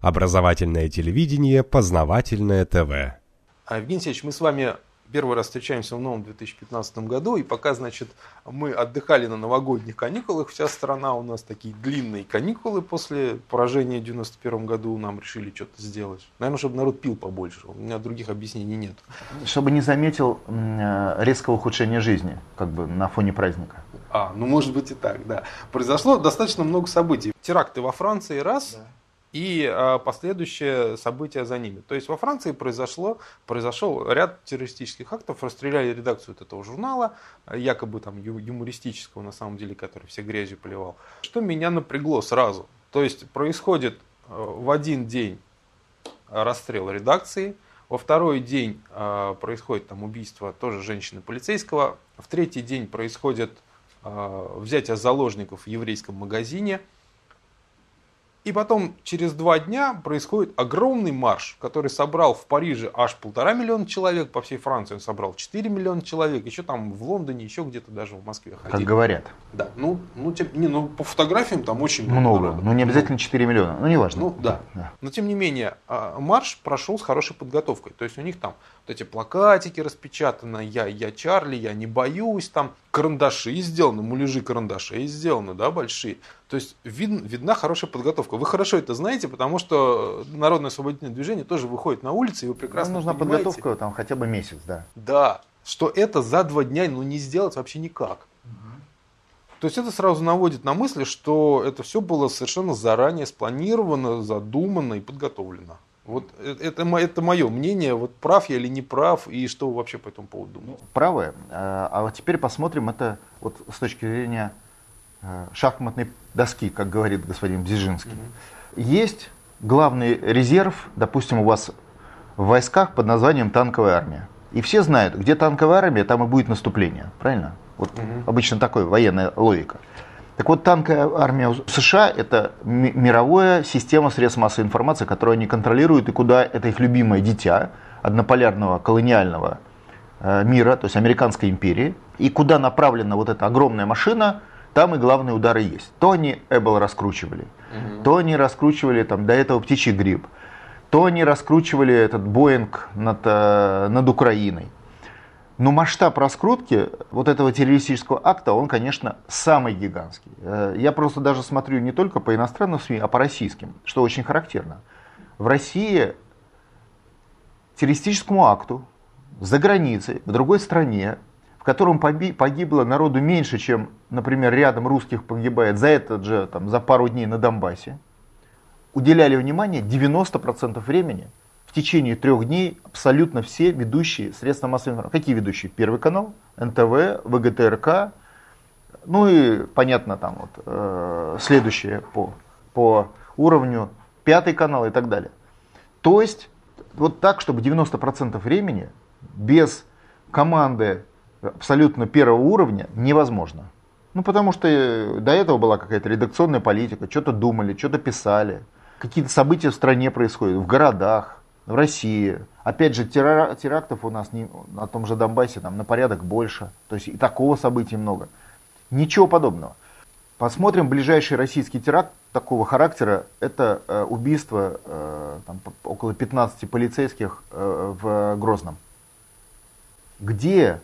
Образовательное телевидение, познавательное ТВ. А, Евгений Алексеевич, мы с вами первый раз встречаемся в новом 2015 году, и пока, значит, мы отдыхали на новогодних каникулах, вся страна у нас такие длинные каникулы после поражения в 91 году, нам решили что-то сделать. Наверное, чтобы народ пил побольше, у меня других объяснений нет. Чтобы не заметил э, резкого ухудшения жизни, как бы на фоне праздника. А, ну может быть и так, да. Произошло достаточно много событий. Теракты во Франции раз, да и а, последующие события за ними. То есть во Франции произошло, произошел ряд террористических актов, расстреляли редакцию этого журнала, якобы там юмористического на самом деле, который все грязью поливал. Что меня напрягло сразу. То есть происходит э, в один день расстрел редакции, во второй день происходит там убийство тоже женщины полицейского, в третий день происходит взятие заложников в еврейском магазине – и потом через два дня происходит огромный марш, который собрал в Париже аж полтора миллиона человек, по всей Франции он собрал 4 миллиона человек, еще там в Лондоне, еще где-то даже в Москве ходили. Как говорят. Да, ну, ну, тем, не, ну по фотографиям там очень много. Много, народа. ну не обязательно 4 миллиона, ну неважно. Ну да. да. Но тем не менее, а, марш прошел с хорошей подготовкой. То есть у них там вот эти плакатики распечатаны, я, я Чарли, я не боюсь, там карандаши сделаны, муляжи карандашей сделаны, да, большие. То есть вид, видна хорошая подготовка. Вы хорошо это знаете, потому что Народное освободительное движение тоже выходит на улицы, и вы прекрасно Нам нужна понимаете. подготовка там хотя бы месяц, да. Да, что это за два дня ну, не сделать вообще никак. То есть это сразу наводит на мысли, что это все было совершенно заранее спланировано, задумано и подготовлено. Вот э, это, это мое мнение, вот прав я или не прав, и что вы вообще по этому поводу думаете? Ну, правы. А, а вот теперь посмотрим это вот с точки зрения шахматной доски, как говорит господин Бзижинский. Угу. Есть главный резерв, допустим, у вас в войсках под названием танковая армия. И все знают, где танковая армия, там и будет наступление. Правильно? Вот угу. обычно такой военная логика. Так вот, танковая армия США – это мировая система средств массовой информации, которую они контролируют, и куда это их любимое дитя однополярного колониального э, мира, то есть американской империи, и куда направлена вот эта огромная машина, там и главные удары есть. То они Эббл раскручивали, угу. то они раскручивали там, до этого птичий гриб, то они раскручивали этот Боинг над, э, над Украиной. Но масштаб раскрутки вот этого террористического акта, он, конечно, самый гигантский. Э, я просто даже смотрю не только по иностранным СМИ, а по российским, что очень характерно. В России террористическому акту за границей, в другой стране, котором погибло народу меньше, чем, например, рядом русских погибает за этот же, там, за пару дней на Донбассе, уделяли внимание 90% времени – в течение трех дней абсолютно все ведущие средства массовой информации. Какие ведущие? Первый канал, НТВ, ВГТРК, ну и, понятно, там вот э, следующие по, по уровню, пятый канал и так далее. То есть, вот так, чтобы 90% времени без команды абсолютно первого уровня невозможно. Ну, потому что э, до этого была какая-то редакционная политика, что-то думали, что-то писали. Какие-то события в стране происходят, в городах, в России. Опять же, терактов у нас не, на том же Донбассе там, на порядок больше. То есть и такого события много. Ничего подобного. Посмотрим ближайший российский теракт такого характера. Это э, убийство э, там, около 15 полицейских э, в Грозном. Где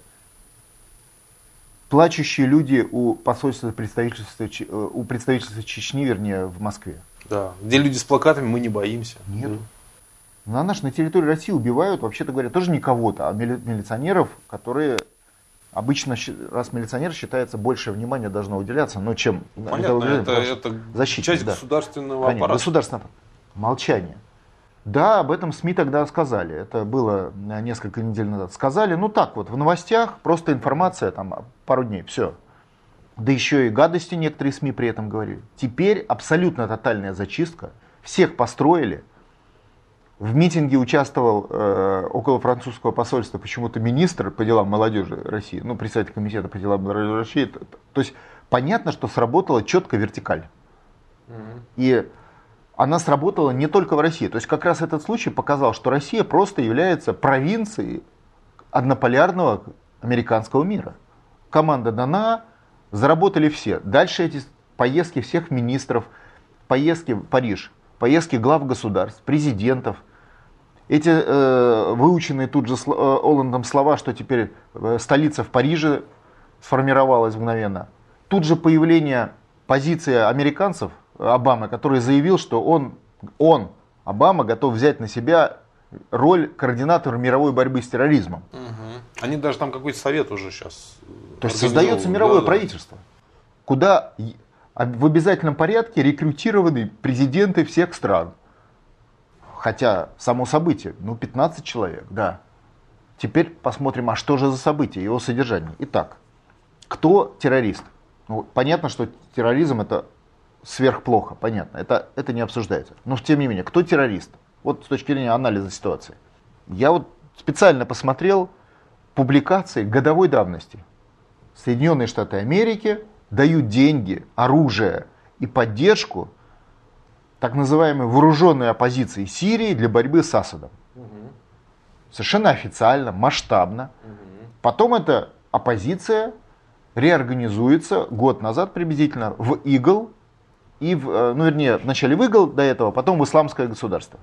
плачущие люди у посольства представительства, э, у представительства Чечни, вернее, в Москве? Да, где люди с плакатами «Мы не боимся». Нет. Да. На нашей на территории России убивают, вообще-то говоря, тоже не кого-то, а милиционеров, которые обычно, раз милиционер считается, больше внимания должно уделяться, но чем Понятно, это, это защите, часть да. государственного Конечно, аппарата. Государственного Молчание. Да, об этом СМИ тогда сказали. Это было несколько недель назад. Сказали, ну так вот, в новостях просто информация, там, пару дней, все. Да еще и гадости некоторые СМИ при этом говорили. Теперь абсолютно тотальная зачистка. Всех построили, в митинге участвовал э, около французского посольства почему-то министр по делам молодежи России, ну, председатель комитета по делам молодежи России. То есть понятно, что сработала четко вертикаль. Mm-hmm. И она сработала не только в России. То есть как раз этот случай показал, что Россия просто является провинцией однополярного американского мира. Команда дана, заработали все. Дальше эти поездки всех министров, поездки в Париж, поездки глав государств, президентов. Эти э, выученные тут же э, Оландом слова, что теперь э, столица в Париже сформировалась мгновенно. Тут же появление позиции американцев, Обамы, который заявил, что он, он, Обама, готов взять на себя роль координатора мировой борьбы с терроризмом. Угу. Они даже там какой-то совет уже сейчас. То есть создается мировое да, правительство, куда в обязательном порядке рекрутированы президенты всех стран. Хотя само событие, ну 15 человек, да. Теперь посмотрим, а что же за событие, его содержание. Итак, кто террорист? Ну, понятно, что терроризм это сверхплохо, понятно, это, это не обсуждается. Но тем не менее, кто террорист? Вот с точки зрения анализа ситуации. Я вот специально посмотрел публикации годовой давности. Соединенные Штаты Америки дают деньги, оружие и поддержку так называемой вооруженной оппозиции Сирии для борьбы с Асадом. Угу. Совершенно официально, масштабно. Угу. Потом эта оппозиция реорганизуется год назад приблизительно в ИГЛ, и в, э, ну вернее, вначале в ИГЛ до этого, потом в исламское государство.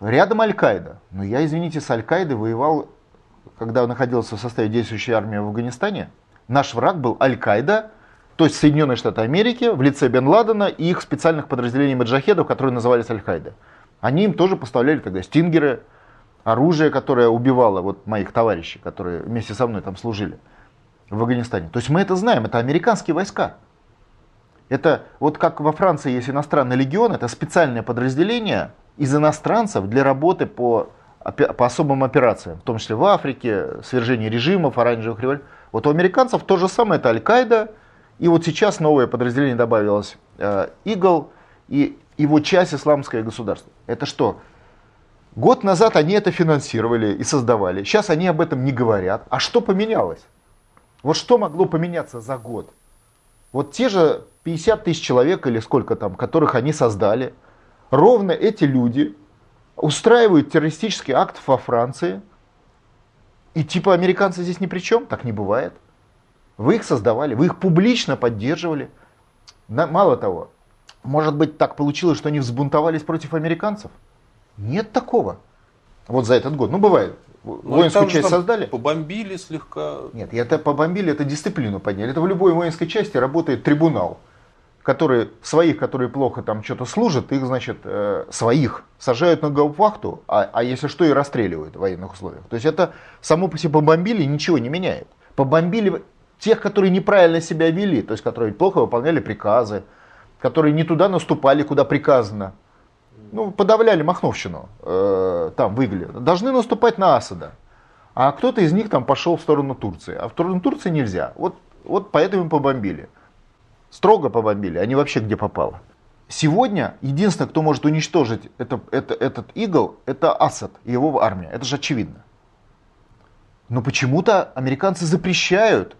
Рядом Аль-Каида. Но я, извините, с Аль-Каидой воевал, когда находился в составе действующей армии в Афганистане. Наш враг был Аль-Каида, то есть Соединенные Штаты Америки в лице Бен Ладена и их специальных подразделений маджахедов, которые назывались Аль-Каида. Они им тоже поставляли тогда стингеры, оружие, которое убивало вот моих товарищей, которые вместе со мной там служили в Афганистане. То есть мы это знаем, это американские войска. Это вот как во Франции есть иностранный легион, это специальное подразделение из иностранцев для работы по, по особым операциям, в том числе в Африке, свержение режимов, оранжевых революций. Вот у американцев то же самое, это Аль-Каида, и вот сейчас новое подразделение добавилось, э, Игл, и его часть исламское государство. Это что? Год назад они это финансировали и создавали. Сейчас они об этом не говорят. А что поменялось? Вот что могло поменяться за год? Вот те же 50 тысяч человек или сколько там, которых они создали, ровно эти люди устраивают террористический акт во Франции. И типа американцы здесь ни при чем? Так не бывает. Вы их создавали, вы их публично поддерживали. Мало того, может быть так получилось, что они взбунтовались против американцев? Нет такого. Вот за этот год. Ну, бывает. Ну, воинскую часть создали. Побомбили слегка. Нет, это побомбили, это дисциплину подняли. Это в любой воинской части работает трибунал, который своих, которые плохо там что-то служат, их, значит, э, своих сажают на гауптвахту, а, а если что, и расстреливают в военных условиях. То есть это само по себе побомбили ничего не меняет. Побомбили тех, которые неправильно себя вели, то есть которые плохо выполняли приказы, которые не туда наступали, куда приказано. Ну, подавляли Махновщину э, там в. Должны наступать на Асада. А кто-то из них там пошел в сторону Турции. А в сторону Турции нельзя. Вот, вот поэтому побомбили. Строго побомбили, а не вообще где попало. Сегодня единственное, кто может уничтожить это, это, этот игл, это Асад и его армия. Это же очевидно. Но почему-то американцы запрещают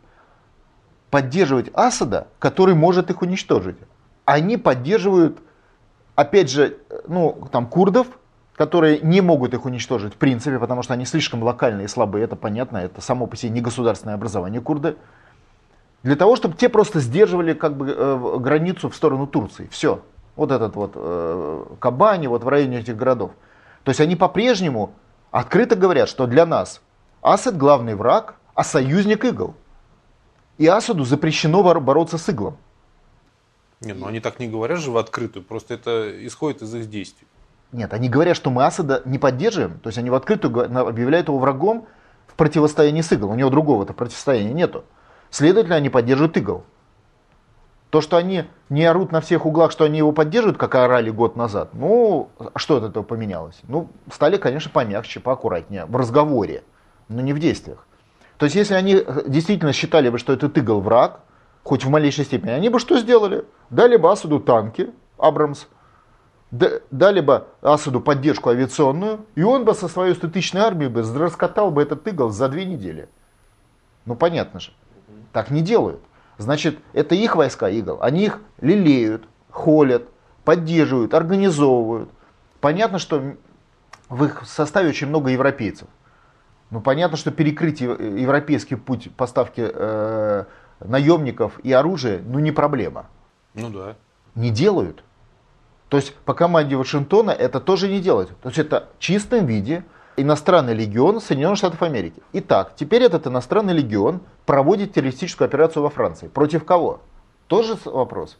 поддерживать Асада, который может их уничтожить. Они поддерживают, опять же, ну, там, курдов, которые не могут их уничтожить в принципе, потому что они слишком локальные и слабые, это понятно, это само по себе не государственное образование курды. Для того, чтобы те просто сдерживали как бы э, границу в сторону Турции. Все. Вот этот вот э, Кабани, вот в районе этих городов. То есть они по-прежнему открыто говорят, что для нас Асад главный враг, а союзник Игл. И Асаду запрещено бороться с иглом. Нет, ну они так не говорят же в открытую, просто это исходит из их действий. Нет, они говорят, что мы Асада не поддерживаем, то есть они в открытую объявляют его врагом в противостоянии с Игл. У него другого-то противостояния нету. Следовательно, они поддерживают Игл. То, что они не орут на всех углах, что они его поддерживают, как орали год назад, ну, что от этого поменялось? Ну, стали, конечно, помягче, поаккуратнее в разговоре, но не в действиях. То есть, если они э, действительно считали бы, что это тыгал враг, хоть в малейшей степени, они бы что сделали? Дали бы Асаду танки, Абрамс, дали бы Асаду поддержку авиационную, и он бы со своей 100-тысячной армией бы раскатал бы этот тыгал за две недели. Ну, понятно же. Так не делают. Значит, это их войска, Игл. Они их лелеют, холят, поддерживают, организовывают. Понятно, что в их составе очень много европейцев. Ну, понятно, что перекрыть европейский путь поставки э, наемников и оружия, ну, не проблема. Ну да. Не делают. То есть по команде Вашингтона это тоже не делать. То есть это в чистом виде иностранный легион Соединенных Штатов Америки. Итак, теперь этот иностранный легион проводит террористическую операцию во Франции. Против кого? Тоже вопрос.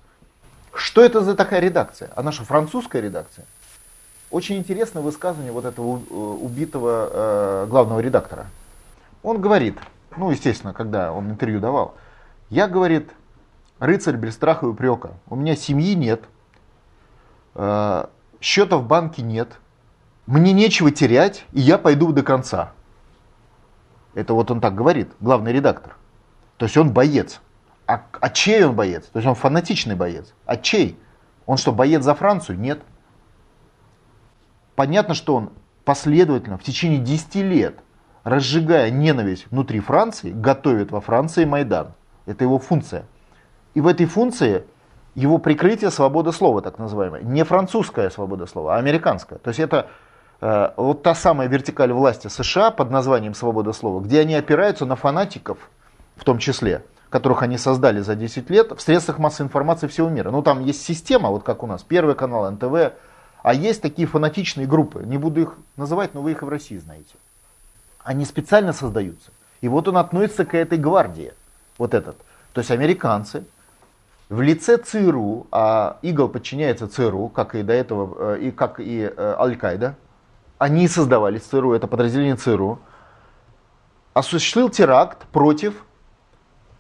Что это за такая редакция? А наша французская редакция? Очень интересное высказывание вот этого э, убитого э, главного редактора. Он говорит, ну, естественно, когда он интервью давал, я, говорит, рыцарь без страха и упрека. У меня семьи нет, э, счета в банке нет, мне нечего терять, и я пойду до конца. Это вот он так говорит, главный редактор. То есть он боец. А, а чей он боец? То есть он фанатичный боец. А чей? Он что, боец за Францию? Нет. Понятно, что он последовательно в течение 10 лет, разжигая ненависть внутри Франции, готовит во Франции Майдан. Это его функция. И в этой функции его прикрытие свобода слова, так называемая. Не французская свобода слова, а американская. То есть это вот та самая вертикаль власти США под названием свобода слова, где они опираются на фанатиков, в том числе, которых они создали за 10 лет в средствах массовой информации всего мира. Ну там есть система, вот как у нас, Первый канал, НТВ, а есть такие фанатичные группы, не буду их называть, но вы их и в России знаете. Они специально создаются. И вот он относится к этой гвардии, вот этот. То есть американцы в лице ЦРУ, а Игл подчиняется ЦРУ, как и до этого, э, и как и э, Аль-Каида, они создавались ЦРУ, это подразделение ЦРУ, осуществил теракт против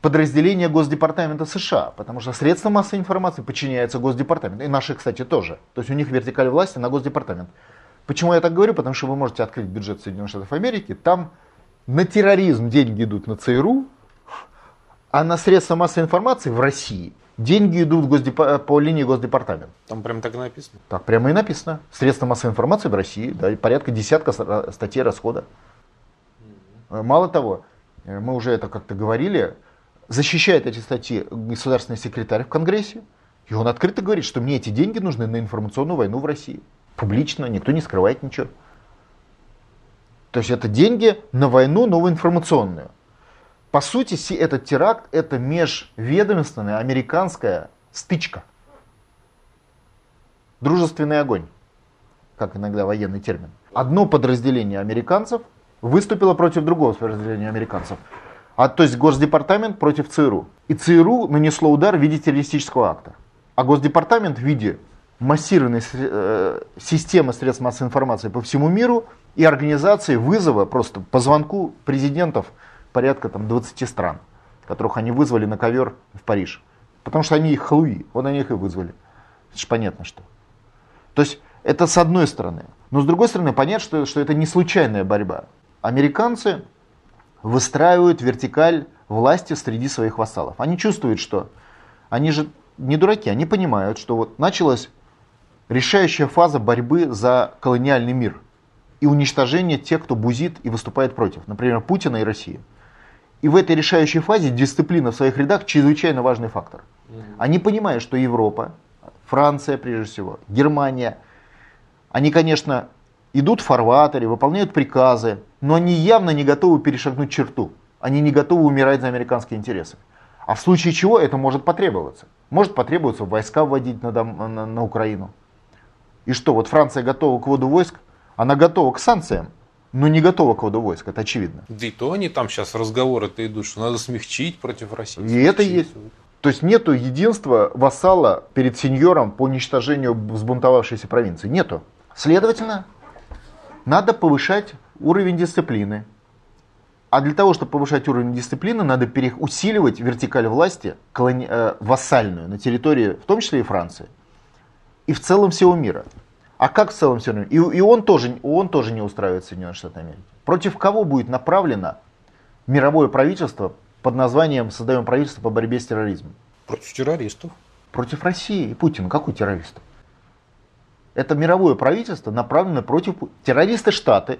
подразделения Госдепартамента США, потому что средства массовой информации подчиняются Госдепартаменту, и наши, кстати, тоже. То есть у них вертикаль власти на Госдепартамент. Почему я так говорю? Потому что вы можете открыть бюджет Соединенных Штатов Америки, там на терроризм деньги идут на ЦРУ, а на средства массовой информации в России деньги идут Госдеп... по линии Госдепартамента. Там прямо так и написано? Так прямо и написано. Средства массовой информации в России, да, порядка десятка статей расхода. Мало того, мы уже это как-то говорили, защищает эти статьи государственный секретарь в Конгрессе, и он открыто говорит, что мне эти деньги нужны на информационную войну в России. Публично, никто не скрывает ничего. То есть это деньги на войну новоинформационную. По сути, этот теракт это межведомственная американская стычка. Дружественный огонь, как иногда военный термин. Одно подразделение американцев выступило против другого подразделения американцев. А то есть Госдепартамент против ЦРУ. И ЦРУ нанесло удар в виде террористического акта. А Госдепартамент в виде массированной э, системы средств массовой информации по всему миру и организации вызова просто по звонку президентов порядка там, 20 стран, которых они вызвали на ковер в Париж. Потому что они их халуи, вот они их и вызвали. Это же понятно что. То есть это с одной стороны. Но с другой стороны понятно, что, что это не случайная борьба. Американцы выстраивают вертикаль власти среди своих вассалов. Они чувствуют, что они же не дураки, они понимают, что вот началась решающая фаза борьбы за колониальный мир и уничтожение тех, кто бузит и выступает против, например, Путина и России. И в этой решающей фазе дисциплина в своих рядах чрезвычайно важный фактор. Они понимают, что Европа, Франция прежде всего, Германия, они, конечно, идут в фарватере, выполняют приказы, но они явно не готовы перешагнуть черту. Они не готовы умирать за американские интересы. А в случае чего это может потребоваться? Может потребоваться войска вводить на, на, на Украину. И что, вот Франция готова к вводу войск? Она готова к санкциям, но не готова к вводу войск, это очевидно. Да и то они там сейчас разговоры-то идут, что надо смягчить против России. И смягчить. это есть. То есть нету единства вассала перед сеньором по уничтожению взбунтовавшейся провинции. Нету. Следовательно, надо повышать уровень дисциплины. А для того, чтобы повышать уровень дисциплины, надо усиливать вертикаль власти колони... э, вассальную на территории, в том числе и Франции, и в целом всего мира. А как в целом всего мира? И, и он, тоже, он тоже не устраивает Соединенные Штаты Америки. Против кого будет направлено мировое правительство под названием «Создаем правительство по борьбе с терроризмом»? Против террористов. Против России и Путина. Какой террористов? Это мировое правительство направлено против террористы Штаты.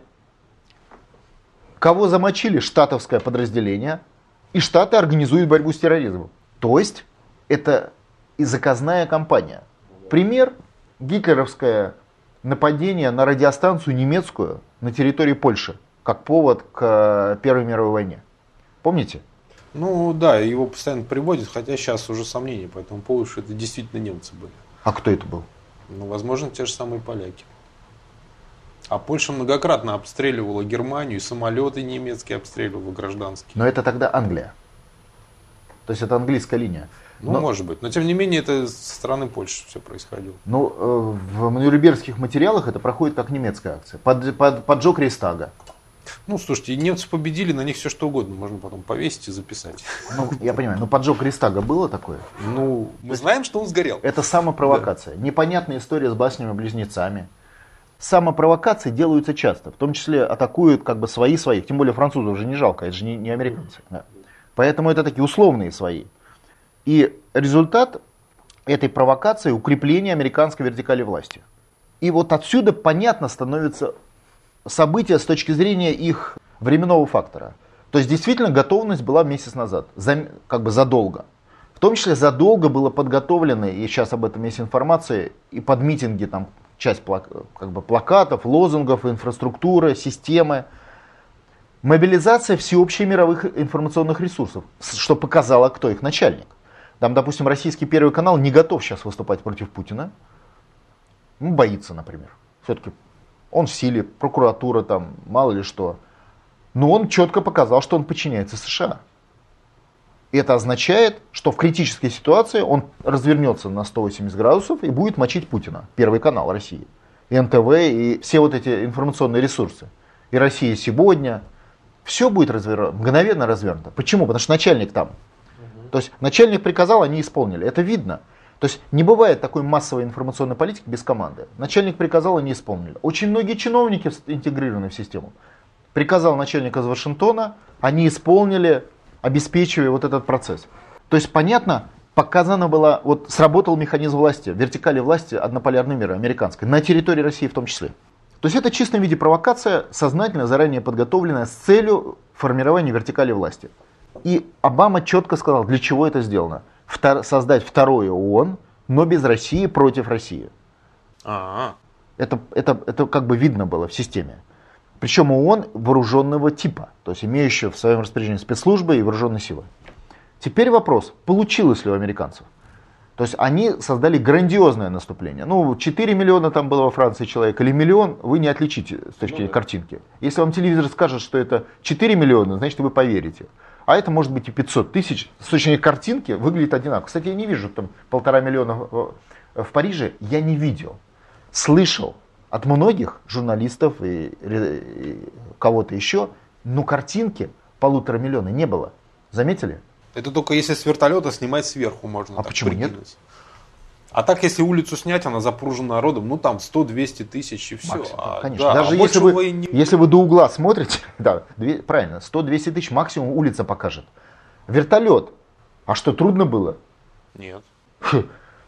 Кого замочили? Штатовское подразделение. И Штаты организуют борьбу с терроризмом. То есть это и заказная кампания. Пример гитлеровское нападение на радиостанцию немецкую на территории Польши как повод к Первой мировой войне. Помните? Ну да, его постоянно приводят, хотя сейчас уже сомнения по этому поводу, что это действительно немцы были. А кто это был? Ну, возможно, те же самые поляки. А Польша многократно обстреливала Германию, самолеты немецкие обстреливала гражданские. Но это тогда Англия. То есть это английская линия. Ну, Но, может быть. Но тем не менее, это со стороны Польши все происходило. Ну, э, в нюрнбергских материалах это проходит как немецкая акция. Под, под, поджог Рейстага. Ну, слушайте, немцы победили, на них все что угодно можно потом повесить и записать. Ну, я понимаю, но поджог Рейстага было такое? Ну, мы знаем, что он сгорел. Это самопровокация. Да. Непонятная история с баснями-близнецами. Самопровокации делаются часто, в том числе атакуют как бы свои своих, тем более французов уже не жалко, это же не, не американцы. Да. Поэтому это такие условные свои. И результат этой провокации – укрепление американской вертикали власти. И вот отсюда понятно становится события с точки зрения их временного фактора. То есть действительно готовность была месяц назад, за, как бы задолго. В том числе задолго было подготовлено, и сейчас об этом есть информация, и под митинги там часть как бы, плакатов, лозунгов, инфраструктуры, системы. Мобилизация всеобщей мировых информационных ресурсов, что показало, кто их начальник. Там, допустим, российский Первый канал не готов сейчас выступать против Путина. Ну, боится, например. Все-таки он в силе, прокуратура там, мало ли что. Но он четко показал, что он подчиняется США. И это означает, что в критической ситуации он развернется на 180 градусов и будет мочить Путина, Первый канал России, и НТВ, и все вот эти информационные ресурсы. И Россия сегодня. Все будет развернуто, мгновенно развернуто. Почему? Потому что начальник там. То есть начальник приказал, они исполнили. Это видно. То есть не бывает такой массовой информационной политики без команды. Начальник приказал, они исполнили. Очень многие чиновники интегрированы в систему. Приказал начальник из Вашингтона, они исполнили, обеспечивая вот этот процесс. То есть понятно, показано было, вот сработал механизм власти, вертикали власти однополярной мира, американской, на территории России в том числе. То есть это в чистом виде провокация, сознательно, заранее подготовленная с целью формирования вертикали власти. И Обама четко сказал, для чего это сделано. Втор, создать второе ООН, но без России против России. А-а-а. Это, это, это как бы видно было в системе. Причем ООН вооруженного типа, то есть имеющего в своем распоряжении спецслужбы и вооруженные силы. Теперь вопрос, получилось ли у американцев? То есть они создали грандиозное наступление. Ну, 4 миллиона там было во Франции человек или миллион, вы не отличите с точки зрения ну, да. картинки. Если вам телевизор скажет, что это 4 миллиона, значит вы поверите. А это может быть и 500 тысяч. С точки зрения картинки выглядит одинаково. Кстати, я не вижу там полтора миллиона в Париже. Я не видел. Слышал от многих журналистов и, и кого-то еще, но картинки полутора миллиона не было. Заметили? Это только если с вертолета снимать сверху можно. А почему прикинуть. нет? А так, если улицу снять, она запружена народом, ну там 100-200 тысяч и все. Максимум, а, конечно. Да, Даже а если, вы, не... если вы до угла смотрите, да, две, правильно, 100-200 тысяч максимум улица покажет. Вертолет. А что, трудно было? Нет.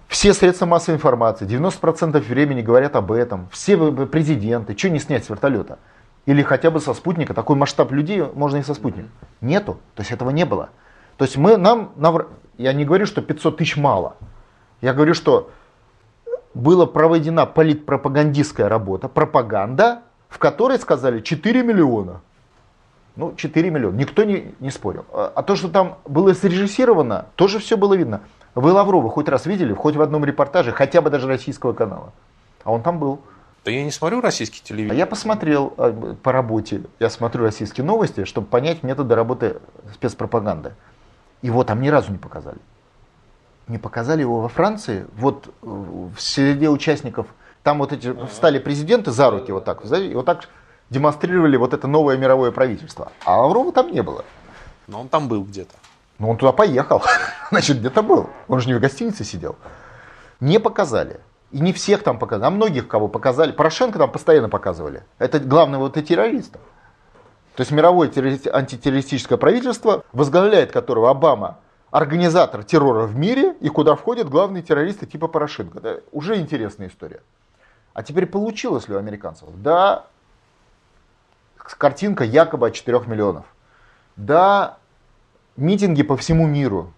Все средства массовой информации, 90% времени говорят об этом. Все президенты. Что не снять с вертолета? Или хотя бы со спутника. Такой масштаб людей можно и со спутника. Нету. То есть этого не было. То есть мы нам, я не говорю, что 500 тысяч мало. Я говорю, что была проведена политпропагандистская работа, пропаганда, в которой сказали 4 миллиона. Ну, 4 миллиона. Никто не, не спорил. А, а то, что там было срежиссировано, тоже все было видно. Вы Лаврова хоть раз видели, хоть в одном репортаже, хотя бы даже российского канала. А он там был. Да я не смотрю российские телевидения. А я посмотрел а, по работе, я смотрю российские новости, чтобы понять методы работы спецпропаганды. Его там ни разу не показали не показали его во Франции, вот э, в среде участников, там вот эти встали президенты за руки вот так, и вот так демонстрировали вот это новое мировое правительство. А Лаврова там не было. Но он там был где-то. Ну он туда поехал, значит где-то был. Он же не в гостинице сидел. Не показали. И не всех там показали, а многих кого показали. Порошенко там постоянно показывали. Это главное вот и террористов. То есть мировое антитеррористическое правительство, возглавляет которого Обама, организатор террора в мире и куда входят главные террористы типа Порошенко. Да, уже интересная история. А теперь получилось ли у американцев? Да, картинка якобы от 4 миллионов. Да, митинги по всему миру.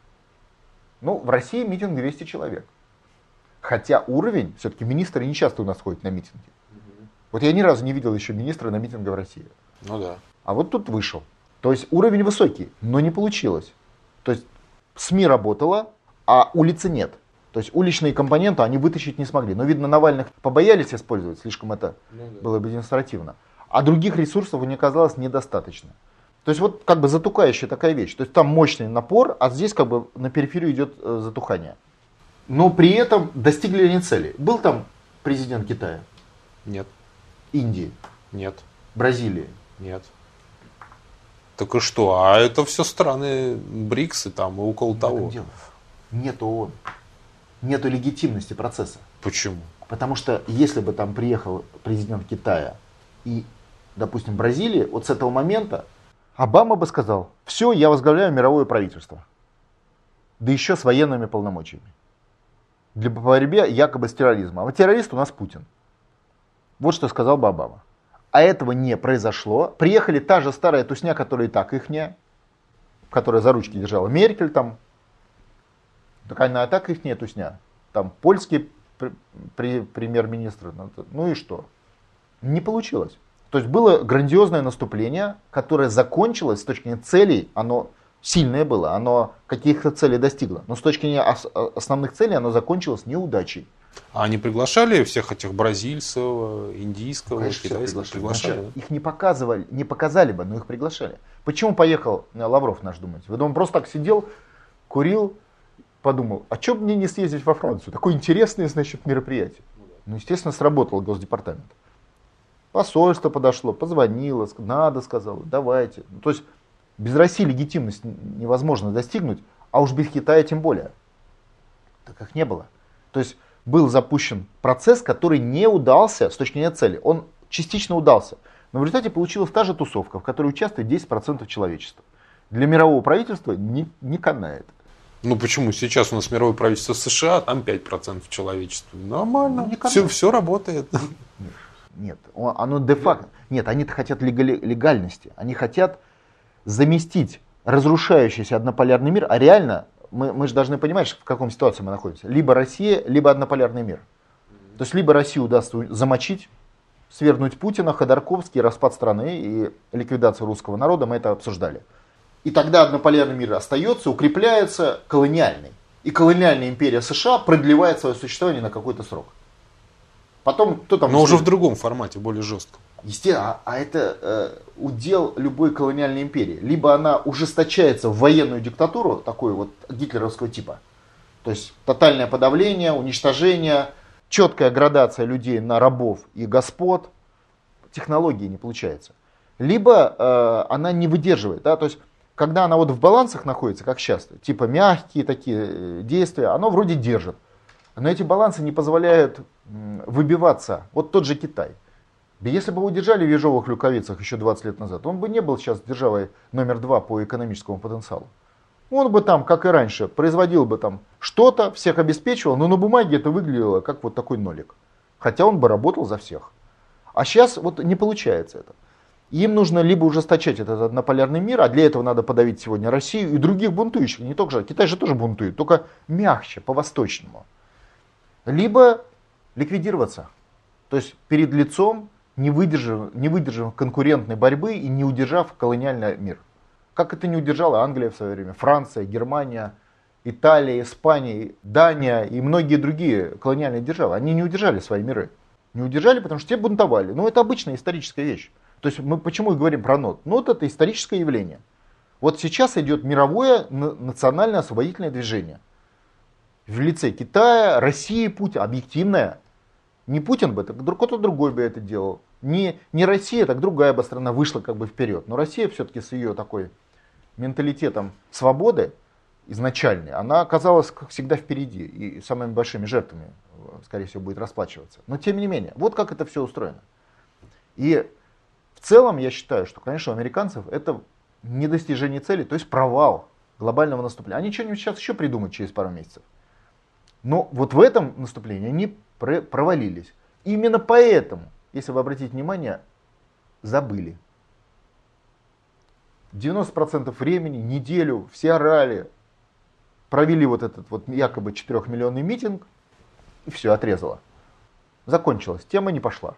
Ну, в России митинг 200 человек. Хотя уровень, все-таки министры не часто у нас ходят на митинги. Вот я ни разу не видел еще министра на митинге в России. Ну да. А вот тут вышел. То есть уровень высокий, но не получилось. То есть СМИ работала, а улицы нет. То есть уличные компоненты они вытащить не смогли. Но, видно, Навальных побоялись использовать, слишком это ну, да. было бы демонстративно. А других ресурсов у них оказалось недостаточно. То есть вот как бы затухающая такая вещь. То есть там мощный напор, а здесь как бы на периферию идет э, затухание. Но при этом достигли они цели. Был там президент Китая? Нет. Индии? Нет. Бразилии? Нет. Так и что? А это все страны БРИКС и там и около Нет, того. Нет ООН. Нету легитимности процесса. Почему? Потому что если бы там приехал президент Китая и, допустим, Бразилии, вот с этого момента Обама бы сказал, все, я возглавляю мировое правительство. Да еще с военными полномочиями. Для борьбе якобы с терроризмом. А террорист у нас Путин. Вот что сказал бы Обама. А этого не произошло. Приехали та же старая тусня, которая и так ихняя, которая за ручки держала Меркель там. Так она и так ихняя тусня. Там польский премьер-министр. Ну, ну и что? Не получилось. То есть было грандиозное наступление, которое закончилось с точки зрения целей, оно сильное было, оно каких-то целей достигло. Но с точки зрения основных целей оно закончилось неудачей. А они приглашали всех этих бразильцев, индийского, ну, Конечно, китайского? Приглашали. приглашали Их не показывали, не показали бы, но их приглашали. Почему поехал э, Лавров наш, думаете? Вы думаете, просто так сидел, курил, подумал, а что мне не съездить во Францию? Такое интересное, значит, мероприятие. Ну, естественно, сработал Госдепартамент. Посольство подошло, позвонило, надо сказало, давайте. Ну, то есть без России легитимность невозможно достигнуть, а уж без Китая тем более. Так как не было. То есть был запущен процесс, который не удался с точки зрения цели. Он частично удался. Но в результате получилась та же тусовка, в которой участвует 10% человечества. Для мирового правительства не, не канает. Ну почему? Сейчас у нас мировое правительство США, там 5% человечества. Нормально. Ну, все, все работает. Нет, оно де-факто. Нет, они хотят легальности. Они хотят заместить разрушающийся однополярный мир, а реально мы, мы же должны понимать, в каком ситуации мы находимся. Либо Россия, либо однополярный мир. То есть либо Россию удастся замочить, свергнуть Путина, Ходорковский, распад страны и ликвидацию русского народа, мы это обсуждали. И тогда однополярный мир остается, укрепляется колониальный. И колониальная империя США продлевает свое существование на какой-то срок. Потом кто там... Но уже в другом формате, более жестком. Естественно, а, а это э, удел любой колониальной империи. Либо она ужесточается в военную диктатуру, такой вот гитлеровского типа. То есть тотальное подавление, уничтожение, четкая градация людей на рабов и господ. Технологии не получается. Либо э, она не выдерживает. Да? То есть когда она вот в балансах находится, как сейчас, типа мягкие такие э, действия, оно вроде держит. Но эти балансы не позволяют выбиваться. Вот тот же Китай. Если бы удержали в ежовых люковицах еще 20 лет назад, он бы не был сейчас державой номер два по экономическому потенциалу. Он бы там, как и раньше, производил бы там что-то, всех обеспечивал, но на бумаге это выглядело как вот такой нолик. Хотя он бы работал за всех. А сейчас вот не получается это. Им нужно либо ужесточать этот однополярный мир, а для этого надо подавить сегодня Россию и других бунтующих. Не только же, Китай же тоже бунтует, только мягче, по-восточному либо ликвидироваться. То есть перед лицом не выдержав, не выдержав конкурентной борьбы и не удержав колониальный мир. Как это не удержала Англия в свое время, Франция, Германия, Италия, Испания, Дания и многие другие колониальные державы. Они не удержали свои миры. Не удержали, потому что те бунтовали. Но это обычная историческая вещь. То есть мы почему и говорим про НОТ? НОТ это историческое явление. Вот сейчас идет мировое национальное освободительное движение – в лице Китая, России, Путин, объективная. Не Путин бы, так кто-то другой бы это делал. Не, не Россия, так другая бы страна вышла как бы вперед. Но Россия все-таки с ее такой менталитетом свободы изначальной, она оказалась, как всегда, впереди и самыми большими жертвами, скорее всего, будет расплачиваться. Но тем не менее, вот как это все устроено. И в целом я считаю, что, конечно, у американцев это недостижение цели, то есть провал глобального наступления. Они что-нибудь сейчас еще придумают через пару месяцев. Но вот в этом наступлении они провалились. Именно поэтому, если вы обратите внимание, забыли. 90% времени, неделю, все орали, провели вот этот вот якобы 4-миллионный митинг, и все, отрезало. Закончилось, тема не пошла.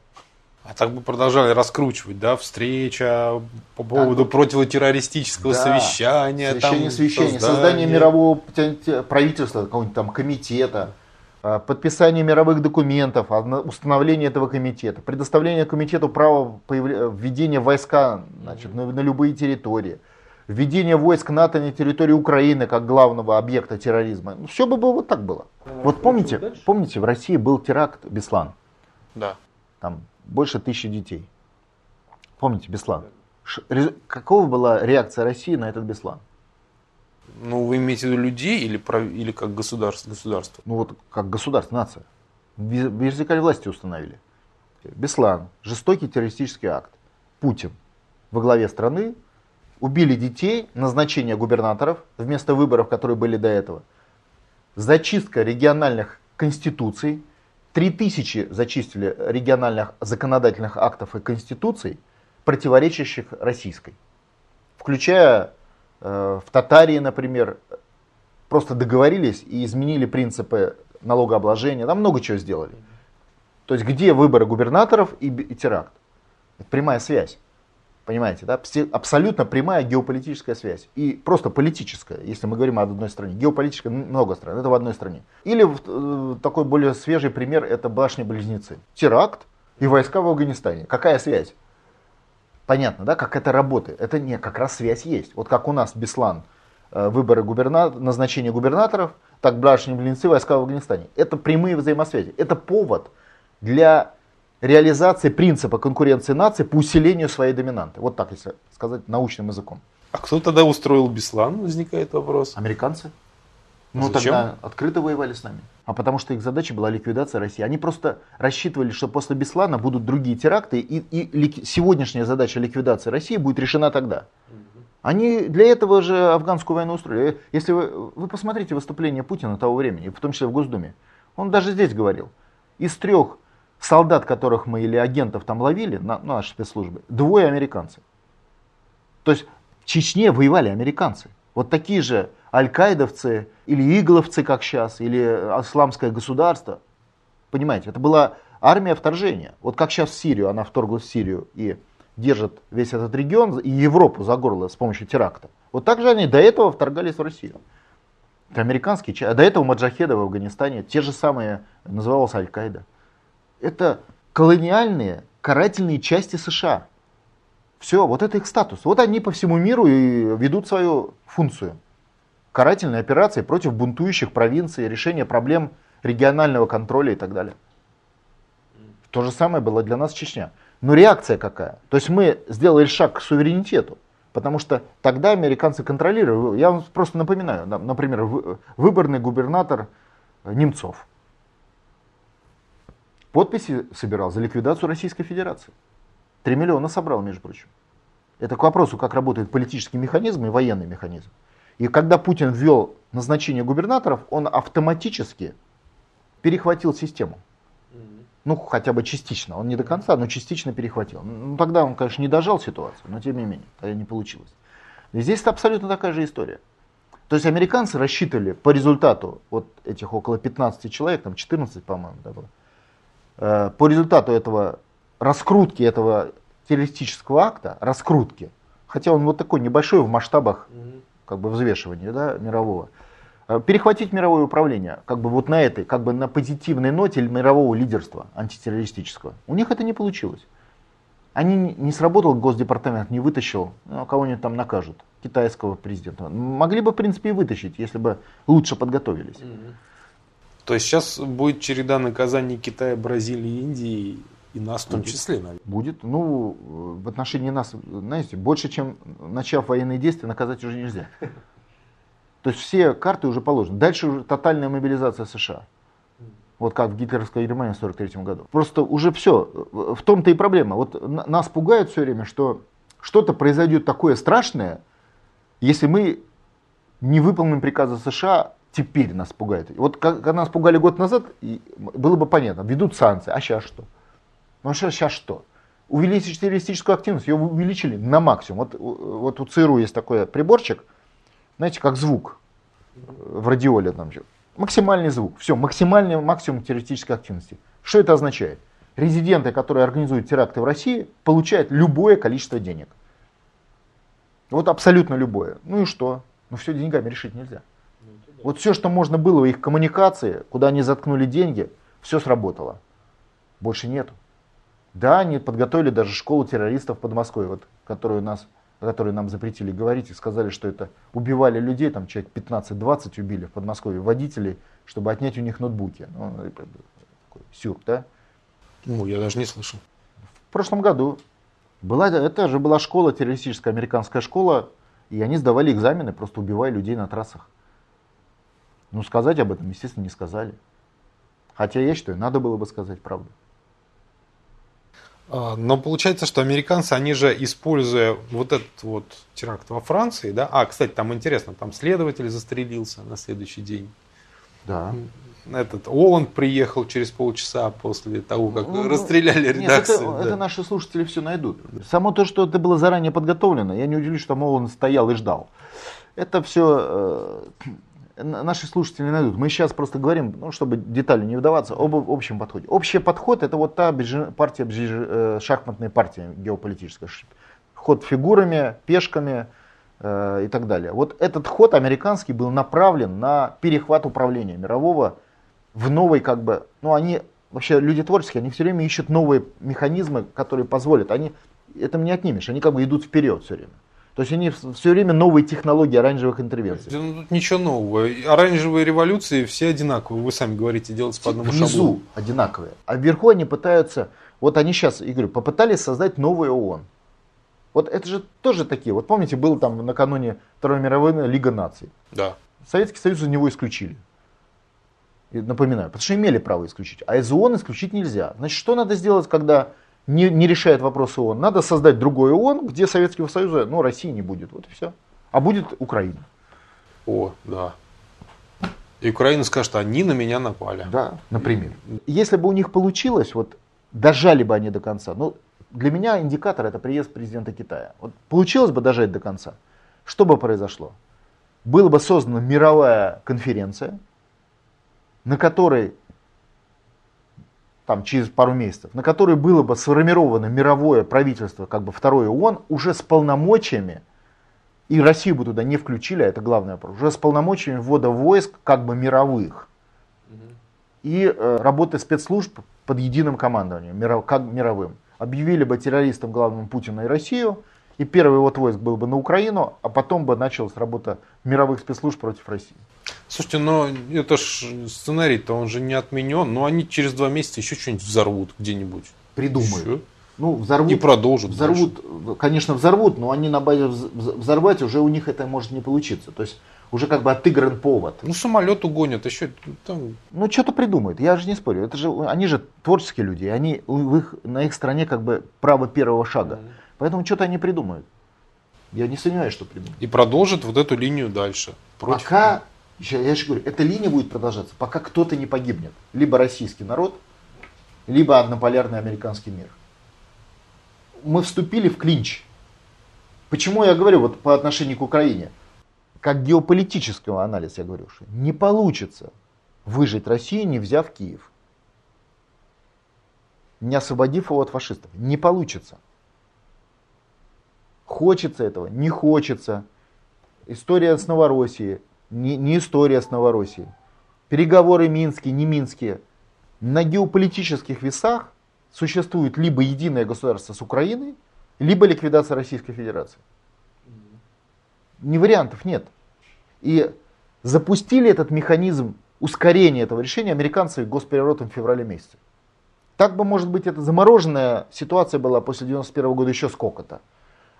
А так бы продолжали раскручивать, да, встреча по поводу так, противотеррористического да, совещания. Совещание, там, совещание, создание, создание мирового правительства, какого-нибудь там комитета. А, подписание мировых документов, установление этого комитета, предоставление комитету права введения войска значит, на, на любые территории, введение войск НАТО на территории Украины как главного объекта терроризма. Ну, все бы было вот так было. А, вот помните, помните, в России был теракт Беслан? Да. Там больше тысячи детей. Помните Беслан? Какова была реакция России на этот Беслан? Ну, вы имеете в виду людей или, или как государство? государство? Ну, вот как государство, нация. Вертикаль власти установили. Беслан, жестокий террористический акт. Путин во главе страны, убили детей, назначение губернаторов вместо выборов, которые были до этого. Зачистка региональных конституций. Три тысячи зачистили региональных законодательных актов и конституций, противоречащих российской. Включая в Татарии, например, просто договорились и изменили принципы налогообложения, там много чего сделали. То есть где выборы губернаторов и, теракт? Это прямая связь. Понимаете, да? Абсолютно прямая геополитическая связь. И просто политическая, если мы говорим об одной стране. Геополитическая много стран, это в одной стране. Или э, такой более свежий пример, это башни-близнецы. Теракт и войска в Афганистане. Какая связь? Понятно, да, как это работает? Это не, как раз связь есть. Вот как у нас Беслан, э, выборы губернатора, назначение губернаторов, так Брашни Блинцы, войска в Афганистане. Это прямые взаимосвязи. Это повод для реализации принципа конкуренции наций по усилению своей доминанты. Вот так, если сказать научным языком. А кто тогда устроил Беслан, возникает вопрос. Американцы. Ну, Зачем? тогда открыто воевали с нами. А потому что их задача была ликвидация России. Они просто рассчитывали, что после Беслана будут другие теракты, и, и ли, сегодняшняя задача ликвидации России будет решена тогда. Они для этого же афганскую войну устроили. Если вы, вы посмотрите выступление Путина того времени, в том числе в Госдуме, он даже здесь говорил, из трех солдат, которых мы или агентов там ловили, на, на наши спецслужбы, двое американцы. То есть в Чечне воевали американцы. Вот такие же аль-каидовцы или игловцы, как сейчас, или исламское государство. Понимаете, это была армия вторжения. Вот как сейчас в Сирию, она вторглась в Сирию и держит весь этот регион и Европу за горло с помощью теракта. Вот так же они до этого вторгались в Россию. Это американские, а до этого маджахеды в Афганистане, те же самые, называлась Аль-Каида. Это колониальные карательные части США. Все, вот это их статус. Вот они по всему миру и ведут свою функцию карательные операции против бунтующих провинций, решение проблем регионального контроля и так далее. То же самое было для нас Чечня. Но реакция какая? То есть мы сделали шаг к суверенитету, потому что тогда американцы контролировали. Я вам просто напоминаю, например, выборный губернатор Немцов подписи собирал за ликвидацию Российской Федерации. Три миллиона собрал, между прочим. Это к вопросу, как работает политический механизм и военный механизм. И когда Путин ввел назначение губернаторов, он автоматически перехватил систему. Ну, хотя бы частично. Он не до конца, но частично перехватил. Ну, тогда он, конечно, не дожал ситуацию, но тем не менее, тогда не получилось. И здесь это абсолютно такая же история. То есть американцы рассчитывали по результату вот этих около 15 человек, там 14, по-моему, да, было, э, по результату этого раскрутки этого террористического акта, раскрутки, хотя он вот такой небольшой в масштабах как бы взвешивания да, мирового, э, перехватить мировое управление, как бы вот на этой, как бы на позитивной ноте мирового лидерства антитеррористического. У них это не получилось. Они не сработал Госдепартамент, не вытащил, ну, кого-нибудь там накажут, китайского президента. Могли бы, в принципе, и вытащить, если бы лучше подготовились. То есть сейчас будет череда наказаний Китая, Бразилии, Индии и нас в том числе, наверное. Будет. Ну, в отношении нас, знаете, больше, чем начав военные действия, наказать уже нельзя. То есть все карты уже положены. Дальше уже тотальная мобилизация США. Вот как в гитлеровской Германии в 1943 году. Просто уже все. В том-то и проблема. Вот нас пугают все время, что что-то произойдет такое страшное, если мы не выполним приказы США, теперь нас пугает. Вот когда нас пугали год назад, было бы понятно, ведут санкции, а сейчас что? Ну что сейчас что? Увеличить террористическую активность, ее увеличили на максимум. Вот, вот у ЦРУ есть такой приборчик, знаете, как звук в радиоле. Там, максимальный звук. Все, максимальный максимум террористической активности. Что это означает? Резиденты, которые организуют теракты в России, получают любое количество денег. Вот абсолютно любое. Ну и что? Ну все деньгами решить нельзя. Вот все, что можно было в их коммуникации, куда они заткнули деньги, все сработало. Больше нету. Да, они подготовили даже школу террористов под Москвой, вот, которую нас, которые нам запретили говорить и сказали, что это убивали людей, там человек 15-20 убили в Подмосковье, водителей, чтобы отнять у них ноутбуки. Ну, такой сюр, да? Ну, я даже не слышал. В прошлом году была, это же была школа, террористическая американская школа, и они сдавали экзамены, просто убивая людей на трассах. Ну, сказать об этом, естественно, не сказали. Хотя я считаю, надо было бы сказать правду. А, но получается, что американцы, они же, используя вот этот вот теракт во Франции, да, а, кстати, там интересно, там следователь застрелился на следующий день. Да. Этот Оланд приехал через полчаса после того, как ну, расстреляли редакцию. Нет, это, да. это наши слушатели все найдут. Само то, что это было заранее подготовлено, я не удивлюсь, что Оланд стоял и ждал. Это все э, наши слушатели найдут. Мы сейчас просто говорим, ну, чтобы детали не вдаваться, об общем подходе. Общий подход это вот та партия, э, шахматная партия геополитическая. Ход фигурами, пешками э, и так далее. Вот этот ход американский был направлен на перехват управления мирового в новой как бы, ну они вообще люди творческие, они все время ищут новые механизмы, которые позволят. Они, это не отнимешь, они как бы идут вперед все время. То есть они все время новые технологии оранжевых интервенций. Ну, тут ничего нового. Оранжевые революции все одинаковые. Вы сами говорите, делаются по одному Внизу шаблону. одинаковые. А вверху они пытаются, вот они сейчас, я говорю, попытались создать новый ООН. Вот это же тоже такие. Вот помните, был там накануне Второй мировой войны Лига наций. Да. Советский Союз из него исключили. И напоминаю, потому что имели право исключить. А из ООН исключить нельзя. Значит, что надо сделать, когда не, не решает вопрос ООН. Надо создать другой ООН, где Советского Союза, ну, России не будет. Вот и все. А будет Украина. О, да. И Украина скажет, они на меня напали. Да, например. Если бы у них получилось, вот дожали бы они до конца. Ну, для меня индикатор это приезд президента Китая. Вот получилось бы дожать до конца. Что бы произошло? Была бы создана мировая конференция, на которой там, через пару месяцев, на которой было бы сформировано мировое правительство, как бы второе ООН, уже с полномочиями, и Россию бы туда не включили, а это главный вопрос, уже с полномочиями ввода войск как бы мировых. И э, работы спецслужб под единым командованием, миров, как мировым. Объявили бы террористом главным Путина и Россию, и первый вот войск был бы на Украину, а потом бы началась работа мировых спецслужб против России. Слушайте, но это ж сценарий-то он же не отменен, но они через два месяца еще что-нибудь взорвут где-нибудь. Придумают. Еще? Ну, взорвут, и продолжат. Взорвут, дальше. конечно, взорвут, но они на базе взорвать уже у них это может не получиться. То есть уже как бы отыгран повод. Ну, самолет угонят, еще там... Ну, что-то придумают, я же не спорю. Это же, они же творческие люди, они, в их, на их стороне как бы право первого шага. Mm-hmm. Поэтому что-то они придумают. Я не сомневаюсь, что придумают. И продолжат вот эту линию дальше. Против... Пока, я же говорю, эта линия будет продолжаться, пока кто-то не погибнет. Либо российский народ, либо однополярный американский мир. Мы вступили в клинч. Почему я говорю вот по отношению к Украине? Как геополитического анализа я говорю, что не получится выжить Россию, не взяв Киев. Не освободив его от фашистов. Не получится. Хочется этого, не хочется. История с Новороссией, не, не история с Новороссией. Переговоры минские, не минские. На геополитических весах существует либо единое государство с Украиной, либо ликвидация Российской Федерации. Ни вариантов нет. И запустили этот механизм ускорения этого решения американцы госпереворотом в феврале месяце. Так бы, может быть, эта замороженная ситуация была после 91 года еще сколько-то.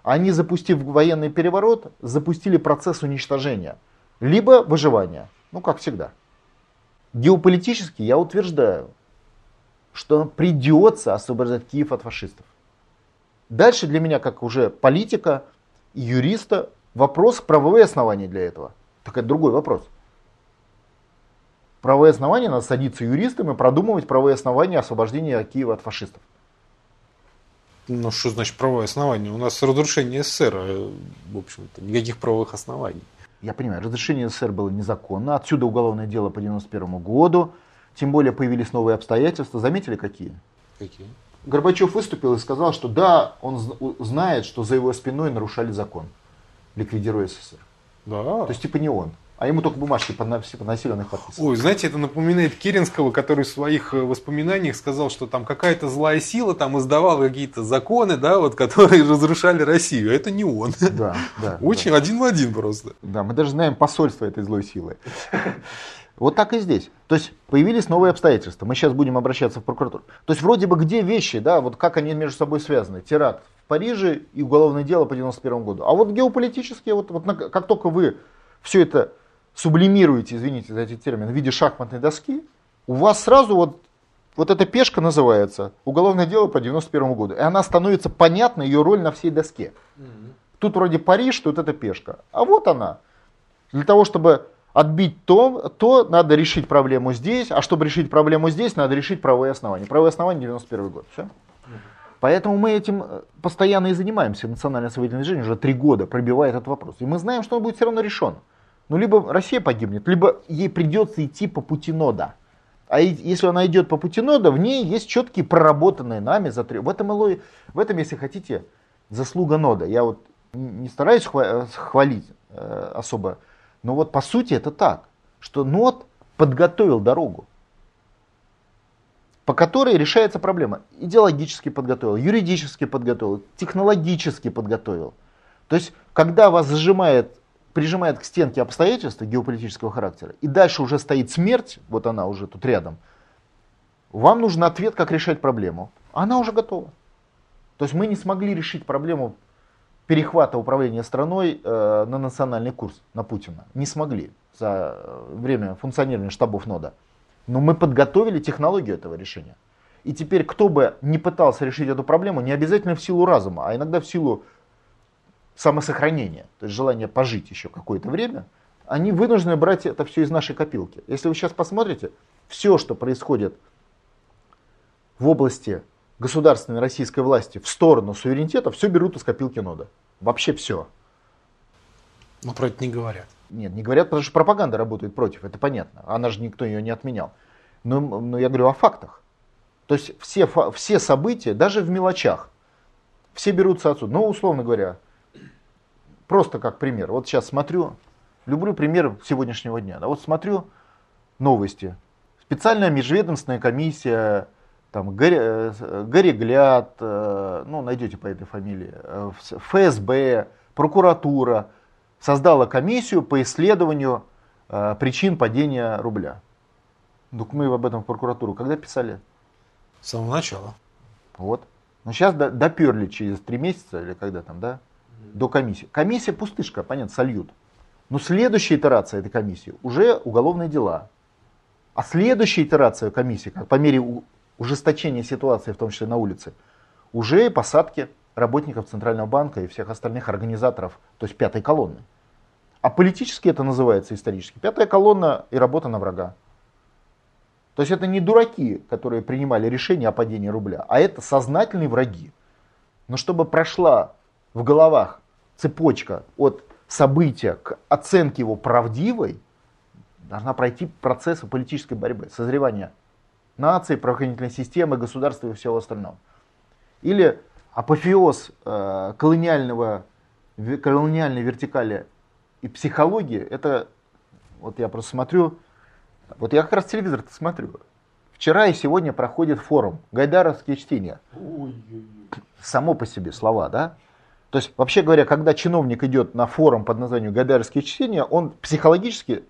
Они, запустив военный переворот, запустили процесс уничтожения, либо выживания, ну как всегда. Геополитически я утверждаю, что придется освобождать Киев от фашистов. Дальше для меня, как уже политика и юриста, вопрос правовые основания для этого. Так это другой вопрос. Правовые основания надо садиться юристам и продумывать правовые основания освобождения Киева от фашистов. Ну, что значит правовое основание? У нас разрушение СССР, в общем-то, никаких правовых оснований. Я понимаю, разрешение СССР было незаконно. Отсюда уголовное дело по 91 году. Тем более появились новые обстоятельства. Заметили какие? Какие? Горбачев выступил и сказал, что да, он знает, что за его спиной нарушали закон, ликвидируя СССР. Да. То есть типа не он. А ему только бумажки все подносили, он их подписывал. Ой, знаете, это напоминает Керенского, который в своих э, воспоминаниях сказал, что там какая-то злая сила там издавала какие-то законы, да, вот, которые разрушали Россию. А это не он. Да, да. Очень да. один в один просто. Да, мы даже знаем посольство этой злой силы. Вот так и здесь. То есть появились новые обстоятельства. Мы сейчас будем обращаться в прокуратуру. То есть вроде бы где вещи, да, вот как они между собой связаны. Теракт в Париже и уголовное дело по 91 году. А вот геополитические, вот, вот как только вы все это сублимируете, извините за эти термины, в виде шахматной доски, у вас сразу вот, вот эта пешка называется уголовное дело по 91 году. И она становится понятна, ее роль на всей доске. Тут вроде Париж, тут эта пешка. А вот она. Для того, чтобы отбить то, то надо решить проблему здесь, а чтобы решить проблему здесь, надо решить правовые основания. Правовые основания 91 год. Все. Поэтому мы этим э, постоянно и занимаемся. Национальное освободительное движение уже три года пробивает этот вопрос. И мы знаем, что он будет все равно решен. Ну, либо Россия погибнет, либо ей придется идти по пути нода. А если она идет по пути нода, в ней есть четкие проработанные нами за три. В этом, в этом, если хотите, заслуга нода. Я вот не стараюсь хвалить э, особо, но вот по сути это так, что нод подготовил дорогу, по которой решается проблема. Идеологически подготовил, юридически подготовил, технологически подготовил. То есть, когда вас зажимает прижимает к стенке обстоятельства геополитического характера, и дальше уже стоит смерть, вот она уже тут рядом, вам нужен ответ, как решать проблему. Она уже готова. То есть мы не смогли решить проблему перехвата управления страной э, на национальный курс, на Путина. Не смогли за время функционирования штабов нода. Но мы подготовили технологию этого решения. И теперь, кто бы не пытался решить эту проблему, не обязательно в силу разума, а иногда в силу самосохранения, то есть желание пожить еще какое-то время, они вынуждены брать это все из нашей копилки. Если вы сейчас посмотрите, все, что происходит в области государственной российской власти в сторону суверенитета, все берут из копилки нода. Вообще все. Но про это не говорят. Нет, не говорят, потому что пропаганда работает против, это понятно. Она же никто ее не отменял. Но, но я говорю о фактах. То есть все, все события, даже в мелочах, все берутся отсюда. Ну, условно говоря, Просто как пример. Вот сейчас смотрю, люблю пример сегодняшнего дня. Да, вот смотрю новости. Специальная межведомственная комиссия, там, Горегляд, э, ну, найдете по этой фамилии, э, ФСБ, прокуратура создала комиссию по исследованию э, причин падения рубля. Ну, мы об этом в прокуратуру когда писали? С самого начала. Вот. Но сейчас доперли через три месяца или когда там, да? До комиссии. Комиссия пустышка, понятно, сольют. Но следующая итерация этой комиссии уже уголовные дела. А следующая итерация комиссии, по мере ужесточения ситуации, в том числе на улице, уже посадки работников Центрального банка и всех остальных организаторов, то есть пятой колонны. А политически это называется исторически. Пятая колонна и работа на врага. То есть это не дураки, которые принимали решение о падении рубля, а это сознательные враги. Но чтобы прошла в головах цепочка от события к оценке его правдивой, должна пройти процессы политической борьбы, созревания нации, правоохранительной системы, государства и всего остального. Или апофеоз э, колониального, колониальной вертикали и психологии, это, вот я просто смотрю, вот я как раз телевизор смотрю. Вчера и сегодня проходит форум Гайдаровские чтения. Само по себе слова, да? То есть, вообще говоря, когда чиновник идет на форум под названием «Гадарские чтения», он психологически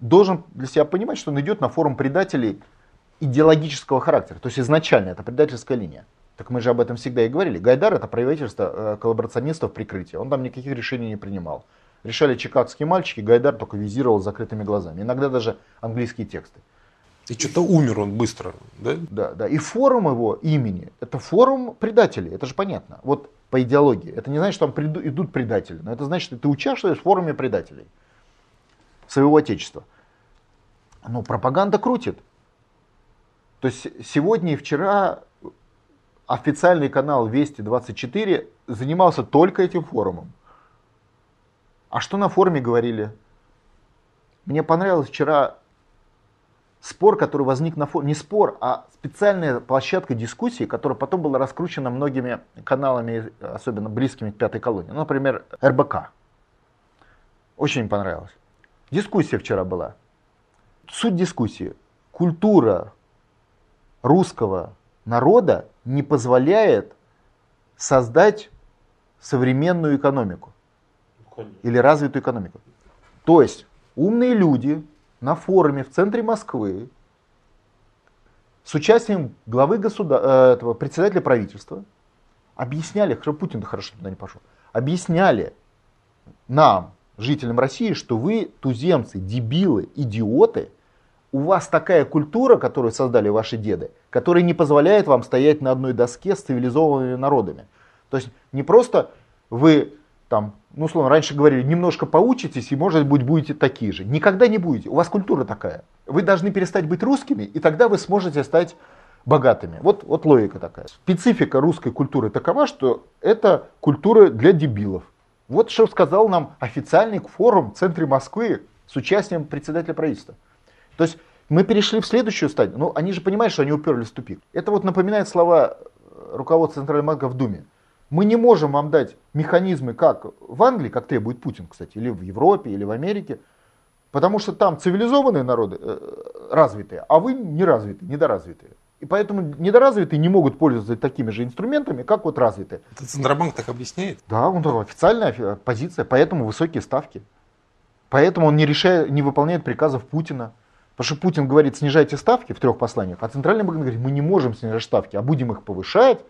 должен для себя понимать, что он идет на форум предателей идеологического характера. То есть изначально это предательская линия. Так мы же об этом всегда и говорили. Гайдар это правительство э, коллаборационистов прикрытия. Он там никаких решений не принимал. Решали чикагские мальчики, Гайдар только визировал с закрытыми глазами. Иногда даже английские тексты. И что-то умер он быстро, да? Да, да. И форум его имени, это форум предателей, это же понятно. Вот по идеологии. Это не значит, что там приду, идут предатели, но это значит, что ты участвуешь в форуме предателей своего отечества. Но пропаганда крутит. То есть сегодня и вчера официальный канал Вести 24 занимался только этим форумом. А что на форуме говорили? Мне понравилось вчера спор, который возник на форуме, не спор, а специальная площадка дискуссии, которая потом была раскручена многими каналами, особенно близкими к пятой колонии. Ну, например, РБК. Очень понравилось. Дискуссия вчера была. Суть дискуссии. Культура русского народа не позволяет создать современную экономику. Или развитую экономику. То есть умные люди на форуме в центре Москвы с участием главы государства, э, этого, председателя правительства объясняли, что Путин хорошо туда не пошел, объясняли нам, жителям России, что вы туземцы, дебилы, идиоты, у вас такая культура, которую создали ваши деды, которая не позволяет вам стоять на одной доске с цивилизованными народами. То есть не просто вы там, ну, условно, раньше говорили, немножко поучитесь и, может быть, будете такие же. Никогда не будете. У вас культура такая. Вы должны перестать быть русскими, и тогда вы сможете стать богатыми. Вот, вот логика такая. Специфика русской культуры такова, что это культура для дебилов. Вот что сказал нам официальный форум в центре Москвы с участием председателя правительства. То есть мы перешли в следующую стадию. Ну, они же понимают, что они уперлись в тупик. Это вот напоминает слова руководства Центрального банка в Думе. Мы не можем вам дать механизмы, как в Англии, как требует Путин, кстати, или в Европе, или в Америке, потому что там цивилизованные народы э, развитые, а вы не развитые, недоразвитые. И поэтому недоразвитые не могут пользоваться такими же инструментами, как вот развитые. Это Центробанк так объясняет? Да, он официальная позиция, поэтому высокие ставки. Поэтому он не, решает, не выполняет приказов Путина. Потому что Путин говорит, снижайте ставки в трех посланиях, а Центральный банк говорит, мы не можем снижать ставки, а будем их повышать,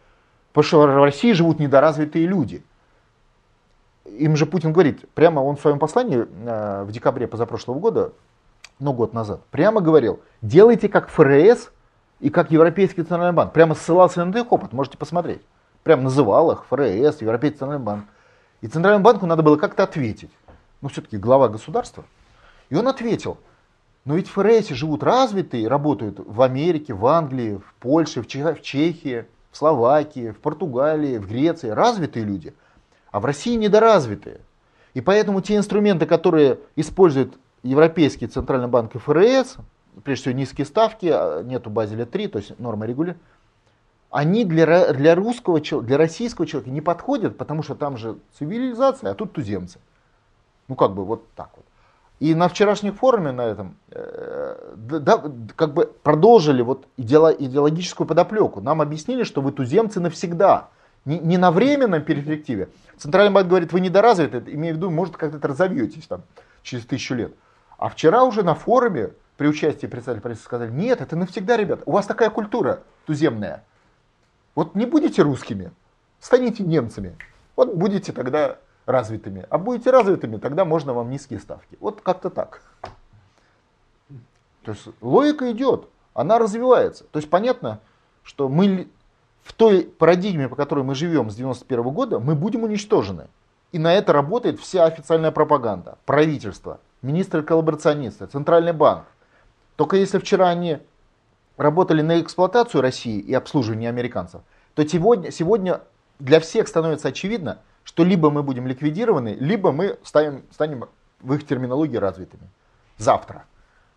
Потому что в России живут недоразвитые люди. Им же Путин говорит, прямо он в своем послании э, в декабре позапрошлого года, ну год назад, прямо говорил, делайте как ФРС и как Европейский центральный банк. Прямо ссылался на их опыт, можете посмотреть. Прямо называл их ФРС, Европейский центральный банк. И Центральному банку надо было как-то ответить. Ну, все-таки глава государства. И он ответил, но ведь в ФРС живут развитые, работают в Америке, в Англии, в Польше, в Чехии в Словакии, в Португалии, в Греции развитые люди, а в России недоразвитые. И поэтому те инструменты, которые использует Европейский Центральный банк ФРС, прежде всего низкие ставки, а нету Базеля 3, то есть норма регулирования, они для, для русского, для российского человека не подходят, потому что там же цивилизация, а тут туземцы. Ну как бы вот так вот. И на вчерашнем форуме на этом э, да, как бы продолжили вот идеологическую подоплеку. Нам объяснили, что вы туземцы навсегда, не, не на временном перспективе. Центральный банк говорит, вы недоразвиты, имея в виду, может как-то разовьетесь там через тысячу лет. А вчера уже на форуме при участии представителей правительства сказали, нет, это навсегда, ребята, у вас такая культура туземная. Вот не будете русскими, станете немцами. Вот будете тогда развитыми. А будете развитыми, тогда можно вам низкие ставки. Вот как-то так. То есть логика идет, она развивается. То есть понятно, что мы в той парадигме, по которой мы живем с 91 года, мы будем уничтожены. И на это работает вся официальная пропаганда, правительство, министры-коллаборационисты, Центральный банк. Только если вчера они работали на эксплуатацию России и обслуживание американцев, то сегодня, сегодня для всех становится очевидно, что либо мы будем ликвидированы, либо мы станем, станем в их терминологии развитыми. Завтра.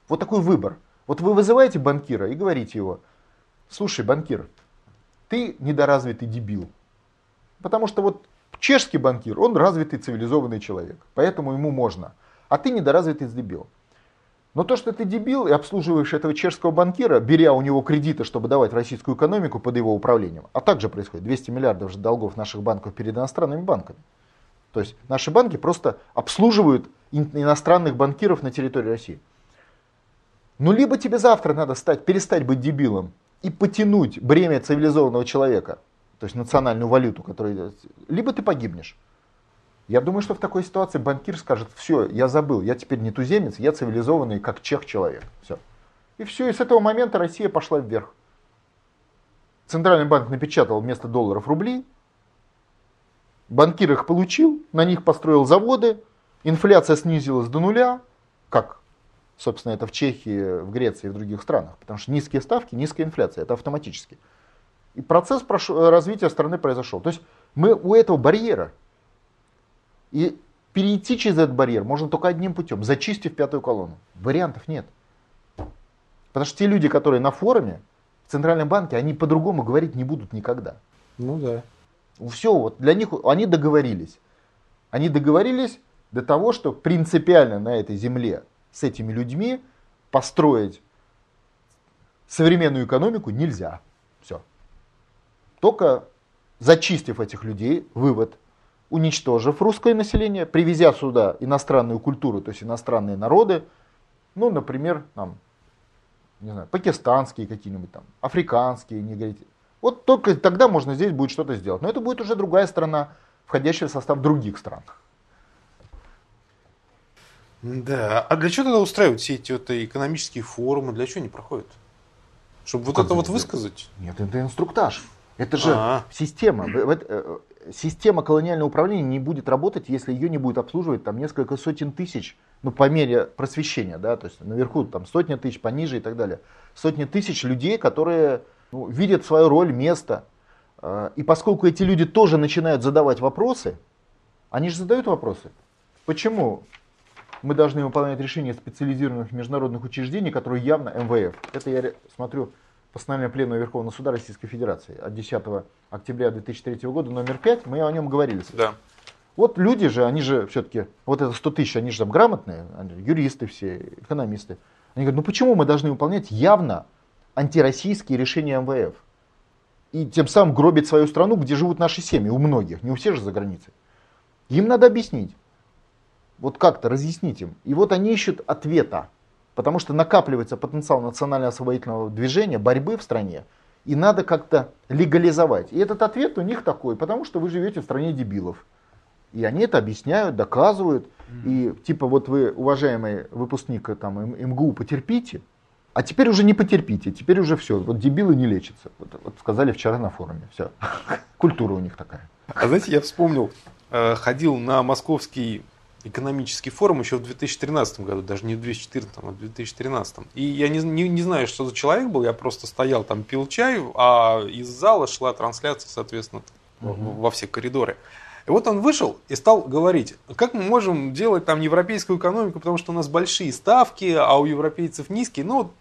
Вот такой выбор. Вот вы вызываете банкира и говорите его, слушай, банкир, ты недоразвитый дебил. Потому что вот чешский банкир, он развитый цивилизованный человек, поэтому ему можно. А ты недоразвитый дебил. Но то, что ты дебил и обслуживаешь этого чешского банкира, беря у него кредиты, чтобы давать российскую экономику под его управлением, а также происходит 200 миллиардов же долгов наших банков перед иностранными банками. То есть наши банки просто обслуживают иностранных банкиров на территории России. Ну, либо тебе завтра надо стать, перестать быть дебилом и потянуть бремя цивилизованного человека, то есть национальную валюту, которая, либо ты погибнешь. Я думаю, что в такой ситуации банкир скажет, все, я забыл, я теперь не туземец, я цивилизованный, как чех человек. Все. И все, и с этого момента Россия пошла вверх. Центральный банк напечатал вместо долларов рубли, банкир их получил, на них построил заводы, инфляция снизилась до нуля, как, собственно, это в Чехии, в Греции и в других странах, потому что низкие ставки, низкая инфляция, это автоматически. И процесс развития страны произошел. То есть мы у этого барьера, и перейти через этот барьер можно только одним путем, зачистив пятую колонну. Вариантов нет. Потому что те люди, которые на форуме, в Центральном банке, они по-другому говорить не будут никогда. Ну да. Все, вот для них, они договорились. Они договорились до того, что принципиально на этой земле с этими людьми построить современную экономику нельзя. Все. Только зачистив этих людей, вывод, уничтожив русское население, привезя сюда иностранную культуру, то есть иностранные народы, ну, например, там, не знаю, пакистанские какие-нибудь там, африканские, не говорите. Вот только тогда можно здесь будет что-то сделать. Но это будет уже другая страна, входящая в состав других стран. Да, а для чего тогда устраивают все эти вот экономические форумы? Для чего они проходят? Чтобы вот Как это вот высказать? Нет, это инструктаж. Это же А. система. Система колониального управления не будет работать, если ее не будет обслуживать там несколько сотен тысяч, ну по мере просвещения, да, то есть наверху там сотни тысяч, пониже и так далее. Сотни тысяч людей, которые ну, видят свою роль, место. Э, И поскольку эти люди тоже начинают задавать вопросы, они же задают вопросы. Почему мы должны выполнять решения специализированных международных учреждений, которые явно МВФ? Это я смотрю постановление Пленума Верховного Суда Российской Федерации от 10 октября 2003 года, номер 5, мы о нем говорили. Да. Вот люди же, они же все-таки, вот это 100 тысяч, они же там грамотные, юристы все, экономисты. Они говорят, ну почему мы должны выполнять явно антироссийские решения МВФ? И тем самым гробить свою страну, где живут наши семьи, у многих, не у всех же за границей. Им надо объяснить. Вот как-то разъяснить им. И вот они ищут ответа. Потому что накапливается потенциал национально-освободительного движения, борьбы в стране. И надо как-то легализовать. И этот ответ у них такой, потому что вы живете в стране дебилов. И они это объясняют, доказывают. И типа вот вы, уважаемый выпускник там, М- МГУ, потерпите. А теперь уже не потерпите, теперь уже все. Вот дебилы не лечатся. Вот, вот сказали вчера на форуме. Все. Культура у них такая. А знаете, я вспомнил, э, ходил на московский экономический форум еще в 2013 году, даже не в 2014, а в 2013. И я не, не, не знаю, что за человек был, я просто стоял там, пил чай, а из зала шла трансляция, соответственно, в- во все коридоры. И вот он вышел и стал говорить, как мы можем делать там европейскую экономику, потому что у нас большие ставки, а у европейцев низкие. Ну, вот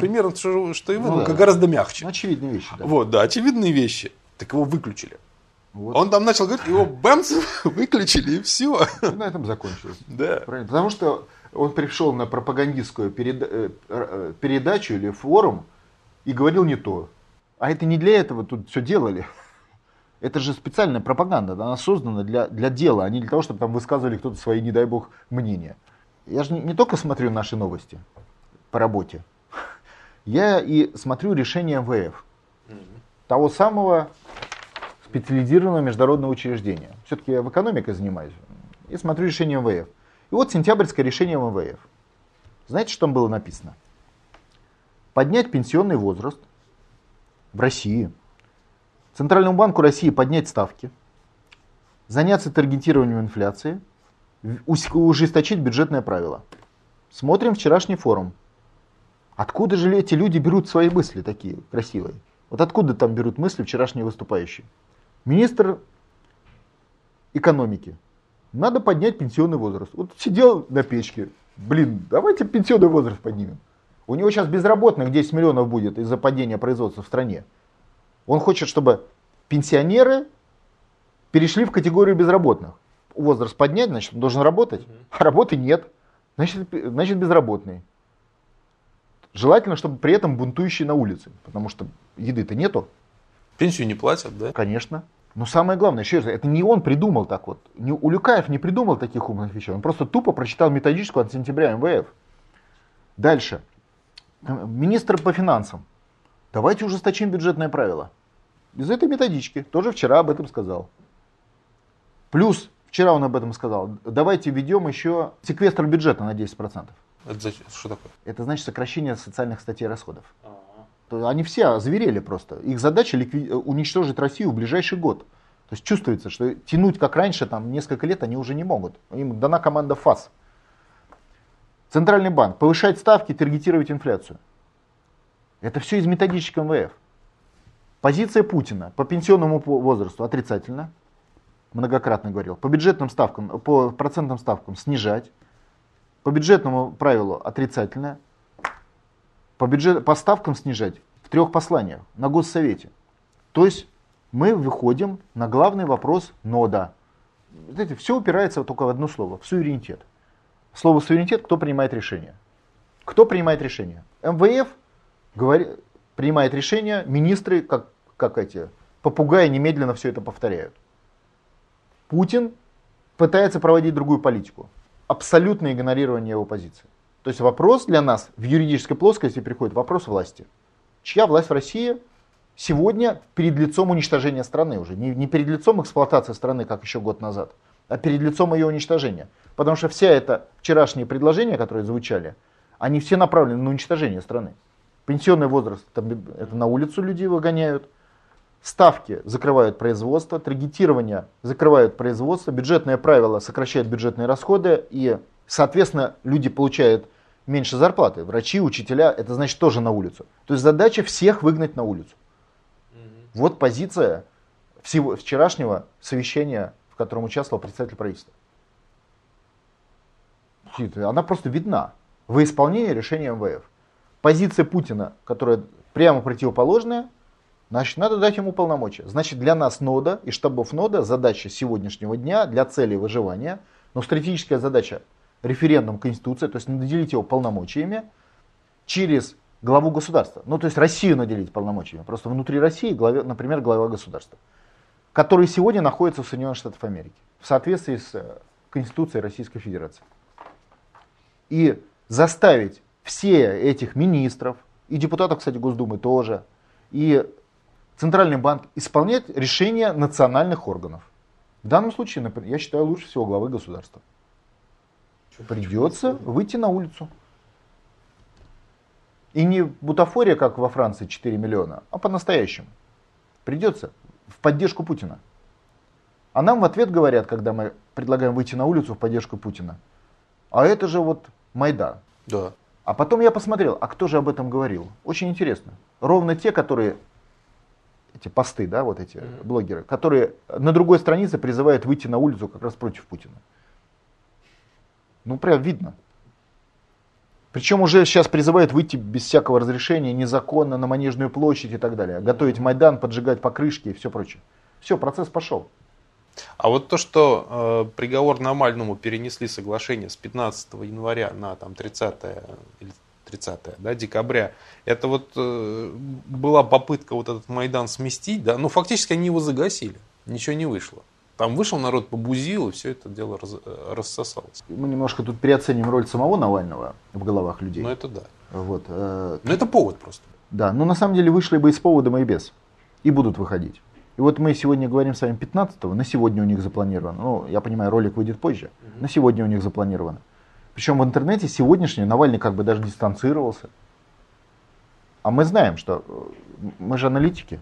примерно что, что и вы, Ну да. гораздо мягче. Ну, очевидные вещи. Да. Вот, да, очевидные вещи. Так его выключили. Вот. Он там начал говорить, его бэмс выключили и все. И на этом закончилось. Да. Правильно. Потому что он пришел на пропагандистскую переда- э, э, передачу или форум и говорил не то. А это не для этого тут все делали. Это же специальная пропаганда, она создана для, для дела, а не для того, чтобы там высказывали кто-то свои, не дай бог, мнения. Я же не, не только смотрю наши новости по работе, я и смотрю решения МВФ, того самого специализированного международного учреждения. Все-таки я в экономике занимаюсь. И смотрю решение МВФ. И вот сентябрьское решение МВФ. Знаете, что там было написано? Поднять пенсионный возраст в России. Центральному банку России поднять ставки. Заняться таргетированием инфляции. Ужесточить бюджетное правило. Смотрим вчерашний форум. Откуда же эти люди берут свои мысли такие красивые? Вот откуда там берут мысли вчерашние выступающие? Министр экономики. Надо поднять пенсионный возраст. Вот сидел на печке. Блин, давайте пенсионный возраст поднимем. У него сейчас безработных 10 миллионов будет из-за падения производства в стране. Он хочет, чтобы пенсионеры перешли в категорию безработных. Возраст поднять, значит, он должен работать. А работы нет. Значит, значит безработный. Желательно, чтобы при этом бунтующие на улице. Потому что еды-то нету. Пенсию не платят, да? Конечно. Но самое главное, еще раз, это не он придумал так вот. Не, Улюкаев не придумал таких умных вещей. Он просто тупо прочитал методичку от сентября МВФ. Дальше. Министр по финансам. Давайте ужесточим бюджетное правило. Из этой методички. Тоже вчера об этом сказал. Плюс, вчера он об этом сказал, давайте введем еще секвестр бюджета на 10%. Это зачем? что такое? Это значит сокращение социальных статей расходов. То Они все озверели просто. Их задача ликви- уничтожить Россию в ближайший год. То есть чувствуется, что тянуть как раньше, там несколько лет они уже не могут. Им дана команда ФАС. Центральный банк. Повышать ставки, таргетировать инфляцию. Это все из методичек МВФ. Позиция Путина по пенсионному возрасту отрицательно. Многократно говорил. По бюджетным ставкам, по процентным ставкам снижать. По бюджетному правилу отрицательно по, бюджет, по ставкам снижать в трех посланиях на Госсовете. То есть мы выходим на главный вопрос нода. Знаете, все упирается только в одно слово, в суверенитет. Слово суверенитет, кто принимает решение. Кто принимает решение? МВФ говорит, принимает решение, министры, как, как эти, попугаи немедленно все это повторяют. Путин пытается проводить другую политику. Абсолютное игнорирование его позиции. То есть вопрос для нас в юридической плоскости приходит вопрос власти. Чья власть в России сегодня перед лицом уничтожения страны уже? Не, не перед лицом эксплуатации страны, как еще год назад, а перед лицом ее уничтожения. Потому что вся это вчерашние предложения, которые звучали, они все направлены на уничтожение страны. Пенсионный возраст, это на улицу люди выгоняют, ставки закрывают производство, таргетирование закрывают производство, бюджетные правила сокращают бюджетные расходы и, соответственно, люди получают меньше зарплаты. Врачи, учителя, это значит тоже на улицу. То есть задача всех выгнать на улицу. Угу. Вот позиция всего вчерашнего совещания, в котором участвовал представитель правительства. Она просто видна в исполнении решения МВФ. Позиция Путина, которая прямо противоположная, значит, надо дать ему полномочия. Значит, для нас нода и штабов нода задача сегодняшнего дня для цели выживания, но стратегическая задача референдум Конституции, то есть наделить его полномочиями через главу государства. Ну, то есть Россию наделить полномочиями. Просто внутри России, главе, например, глава государства, который сегодня находится в Соединенных Штатах Америки в соответствии с э, Конституцией Российской Федерации. И заставить все этих министров, и депутатов, кстати, Госдумы тоже, и Центральный банк исполнять решения национальных органов. В данном случае, я считаю, лучше всего главы государства. Придется выйти на улицу. И не бутафория, как во Франции 4 миллиона, а по-настоящему. Придется в поддержку Путина. А нам в ответ говорят, когда мы предлагаем выйти на улицу в поддержку Путина, а это же вот Майдан. Да. А потом я посмотрел, а кто же об этом говорил? Очень интересно. Ровно те, которые эти посты, да, вот эти mm-hmm. блогеры, которые на другой странице призывают выйти на улицу как раз против Путина. Ну, прям видно. Причем уже сейчас призывают выйти без всякого разрешения, незаконно, на Манежную площадь и так далее. Готовить Майдан, поджигать покрышки и все прочее. Все, процесс пошел. А вот то, что э, приговор Навальному перенесли соглашение с 15 января на там, 30 или 30 да, декабря, это вот э, была попытка вот этот Майдан сместить, да, ну фактически они его загасили, ничего не вышло. Там вышел народ, побузил, и все это дело раз, рассосалось. Мы немножко тут переоценим роль самого Навального в головах людей. Ну это да. Вот, э, Но это повод просто. Да, но на самом деле вышли бы и с поводом, и без. И будут выходить. И вот мы сегодня говорим с вами 15-го, на сегодня у них запланировано. Ну, я понимаю, ролик выйдет позже. Угу. На сегодня у них запланировано. Причем в интернете сегодняшний Навальный как бы даже дистанцировался. А мы знаем, что э, мы же аналитики.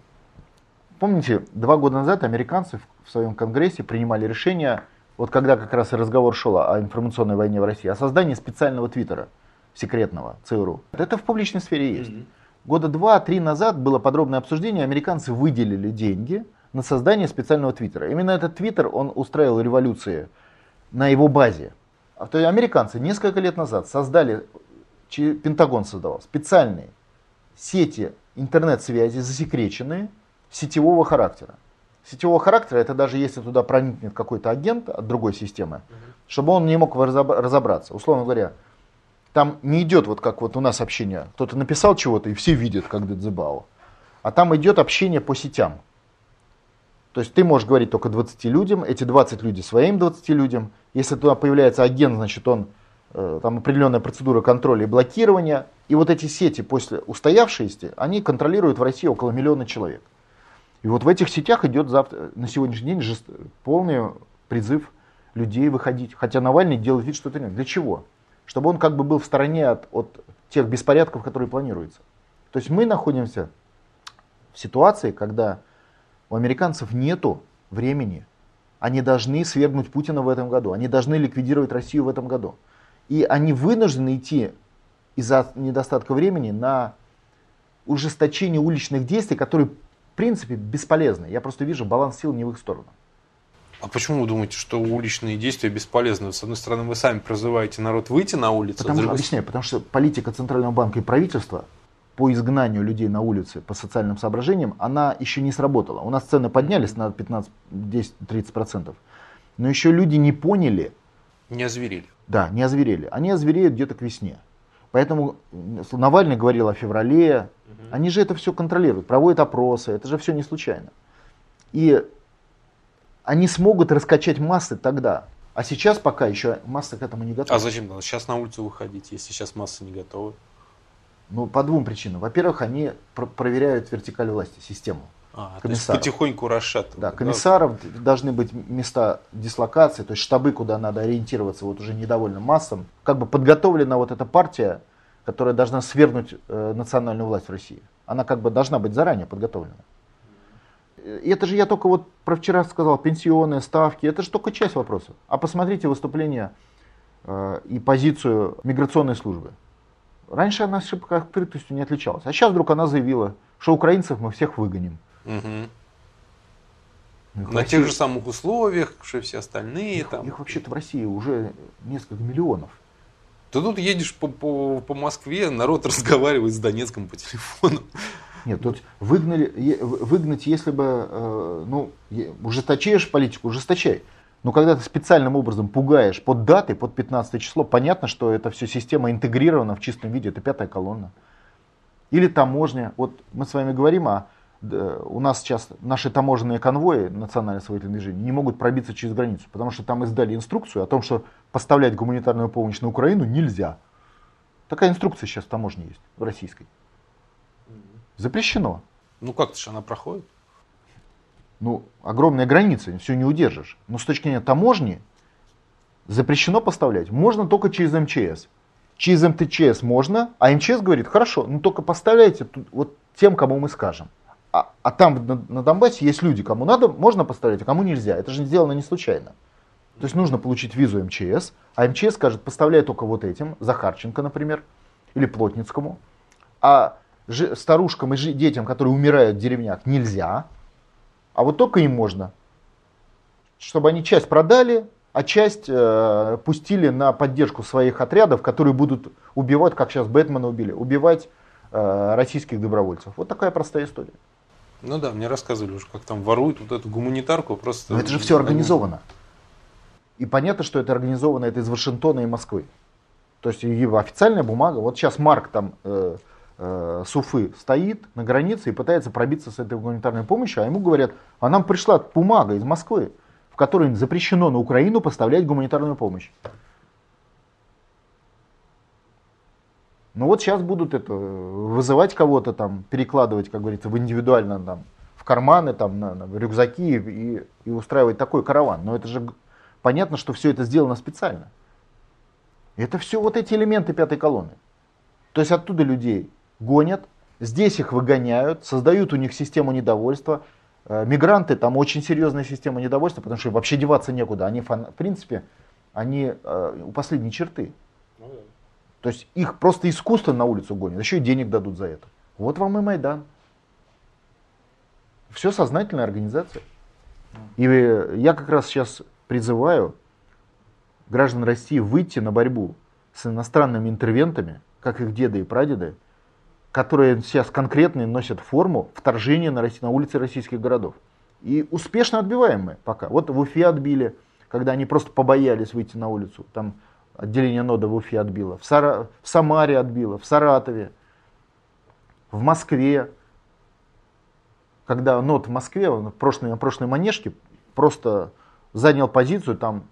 Помните, два года назад американцы в своем конгрессе принимали решение, вот когда как раз и разговор шел о информационной войне в России, о создании специального твиттера секретного ЦРУ. Это в публичной сфере есть. Mm-hmm. Года два-три назад было подробное обсуждение, американцы выделили деньги на создание специального твиттера. Именно этот твиттер, он устраивал революции на его базе. А то американцы несколько лет назад создали, Пентагон создавал специальные сети интернет-связи, засекреченные, сетевого характера. Сетевого характера это даже если туда проникнет какой-то агент от другой системы, угу. чтобы он не мог разобраться. Условно говоря, там не идет вот как вот у нас общение. Кто-то написал чего-то и все видят, как Дедзебао. А там идет общение по сетям. То есть ты можешь говорить только 20 людям, эти 20 людей своим 20 людям. Если туда появляется агент, значит он э, там определенная процедура контроля и блокирования. И вот эти сети после устоявшиеся, они контролируют в России около миллиона человек. И вот в этих сетях идет завтра, на сегодняшний день жест, полный призыв людей выходить. Хотя Навальный делает вид, что это нет. Для чего? Чтобы он как бы был в стороне от, от тех беспорядков, которые планируются. То есть мы находимся в ситуации, когда у американцев нету времени. Они должны свергнуть Путина в этом году. Они должны ликвидировать Россию в этом году. И они вынуждены идти из-за недостатка времени на ужесточение уличных действий, которые в принципе бесполезны. Я просто вижу баланс сил не в их сторону. А почему вы думаете, что уличные действия бесполезны? С одной стороны, вы сами призываете народ выйти на улицу. Потому, другой... Объясняю, потому что политика Центрального банка и правительства по изгнанию людей на улицы по социальным соображениям, она еще не сработала. У нас цены поднялись на 15, 10, 30%. Но еще люди не поняли. Не озверели. Да, не озверели. Они озвереют где-то к весне. Поэтому Навальный говорил о феврале. Угу. Они же это все контролируют, проводят опросы. Это же все не случайно. И они смогут раскачать массы тогда. А сейчас пока еще масса к этому не готова. А зачем надо сейчас на улицу выходить, если сейчас масса не готова? Ну, по двум причинам. Во-первых, они про- проверяют вертикаль власти, систему. А, комиссаров. потихоньку расшатывают. Да, комиссаров да? должны быть места дислокации, то есть штабы, куда надо ориентироваться вот уже недовольным массам. Как бы подготовлена вот эта партия, которая должна свергнуть э, национальную власть в России. Она как бы должна быть заранее подготовлена. И это же я только вот про вчера сказал, пенсионные ставки, это же только часть вопроса. А посмотрите выступление э, и позицию миграционной службы. Раньше она открытостью не отличалась. А сейчас вдруг она заявила, что украинцев мы всех выгоним. Угу. На тех же самых условиях, что и все остальные. Их, там. их вообще-то в России уже несколько миллионов. Ты тут едешь по, по, по Москве, народ разговаривает с Донецком по телефону. Нет, тут выгнали, выгнать, если бы, э, ну, ужесточаешь политику, ужесточай. Но когда ты специальным образом пугаешь под датой, под 15 число, понятно, что это все система интегрирована в чистом виде, это пятая колонна. Или таможня. Вот мы с вами говорим о у нас сейчас наши таможенные конвои национальное освоительное движение не могут пробиться через границу, потому что там издали инструкцию о том, что поставлять гуманитарную помощь на Украину нельзя. Такая инструкция сейчас в таможне есть, в российской. Запрещено. Ну как-то же она проходит. Ну, огромная граница, все не удержишь. Но с точки зрения таможни запрещено поставлять. Можно только через МЧС. Через МТЧС можно, а МЧС говорит, хорошо, ну только поставляйте вот тем, кому мы скажем. А, а там на, на Донбассе есть люди, кому надо, можно поставлять, а кому нельзя. Это же сделано не случайно. То есть нужно получить визу МЧС, а МЧС скажет, поставляй только вот этим, Захарченко, например, или Плотницкому. А старушкам и детям, которые умирают в деревнях, нельзя, а вот только им можно. Чтобы они часть продали, а часть э, пустили на поддержку своих отрядов, которые будут убивать, как сейчас Бэтмена убили, убивать э, российских добровольцев. Вот такая простая история. Ну да, мне рассказывали уже, как там воруют вот эту гуманитарку просто. Но это же все организовано. И понятно, что это организовано это из Вашингтона и Москвы. То есть официальная бумага. Вот сейчас Марк там э, э, Суфы стоит на границе и пытается пробиться с этой гуманитарной помощью, а ему говорят, а нам пришла бумага из Москвы, в которой запрещено на Украину поставлять гуманитарную помощь. Ну вот сейчас будут это вызывать кого-то там, перекладывать, как говорится, в индивидуально там, в карманы, там, на, на рюкзаки и, и устраивать такой караван. Но это же понятно, что все это сделано специально. Это все вот эти элементы пятой колонны. То есть оттуда людей гонят, здесь их выгоняют, создают у них систему недовольства. Э, мигранты, там очень серьезная система недовольства, потому что вообще деваться некуда. Они, в принципе, они э, у последней черты. То есть их просто искусственно на улицу гонят, еще и денег дадут за это. Вот вам и Майдан. Все сознательная организация. И я как раз сейчас призываю граждан России выйти на борьбу с иностранными интервентами, как их деды и прадеды, которые сейчас конкретно носят форму вторжения на, России, на улицы российских городов. И успешно отбиваем мы пока. Вот в Уфе отбили, когда они просто побоялись выйти на улицу. Там отделение нода в Уфе отбило, в, Сара... в Самаре отбило, в Саратове, в Москве. Когда нод в Москве, он в прошлой, на прошлой манежке, просто занял позицию, там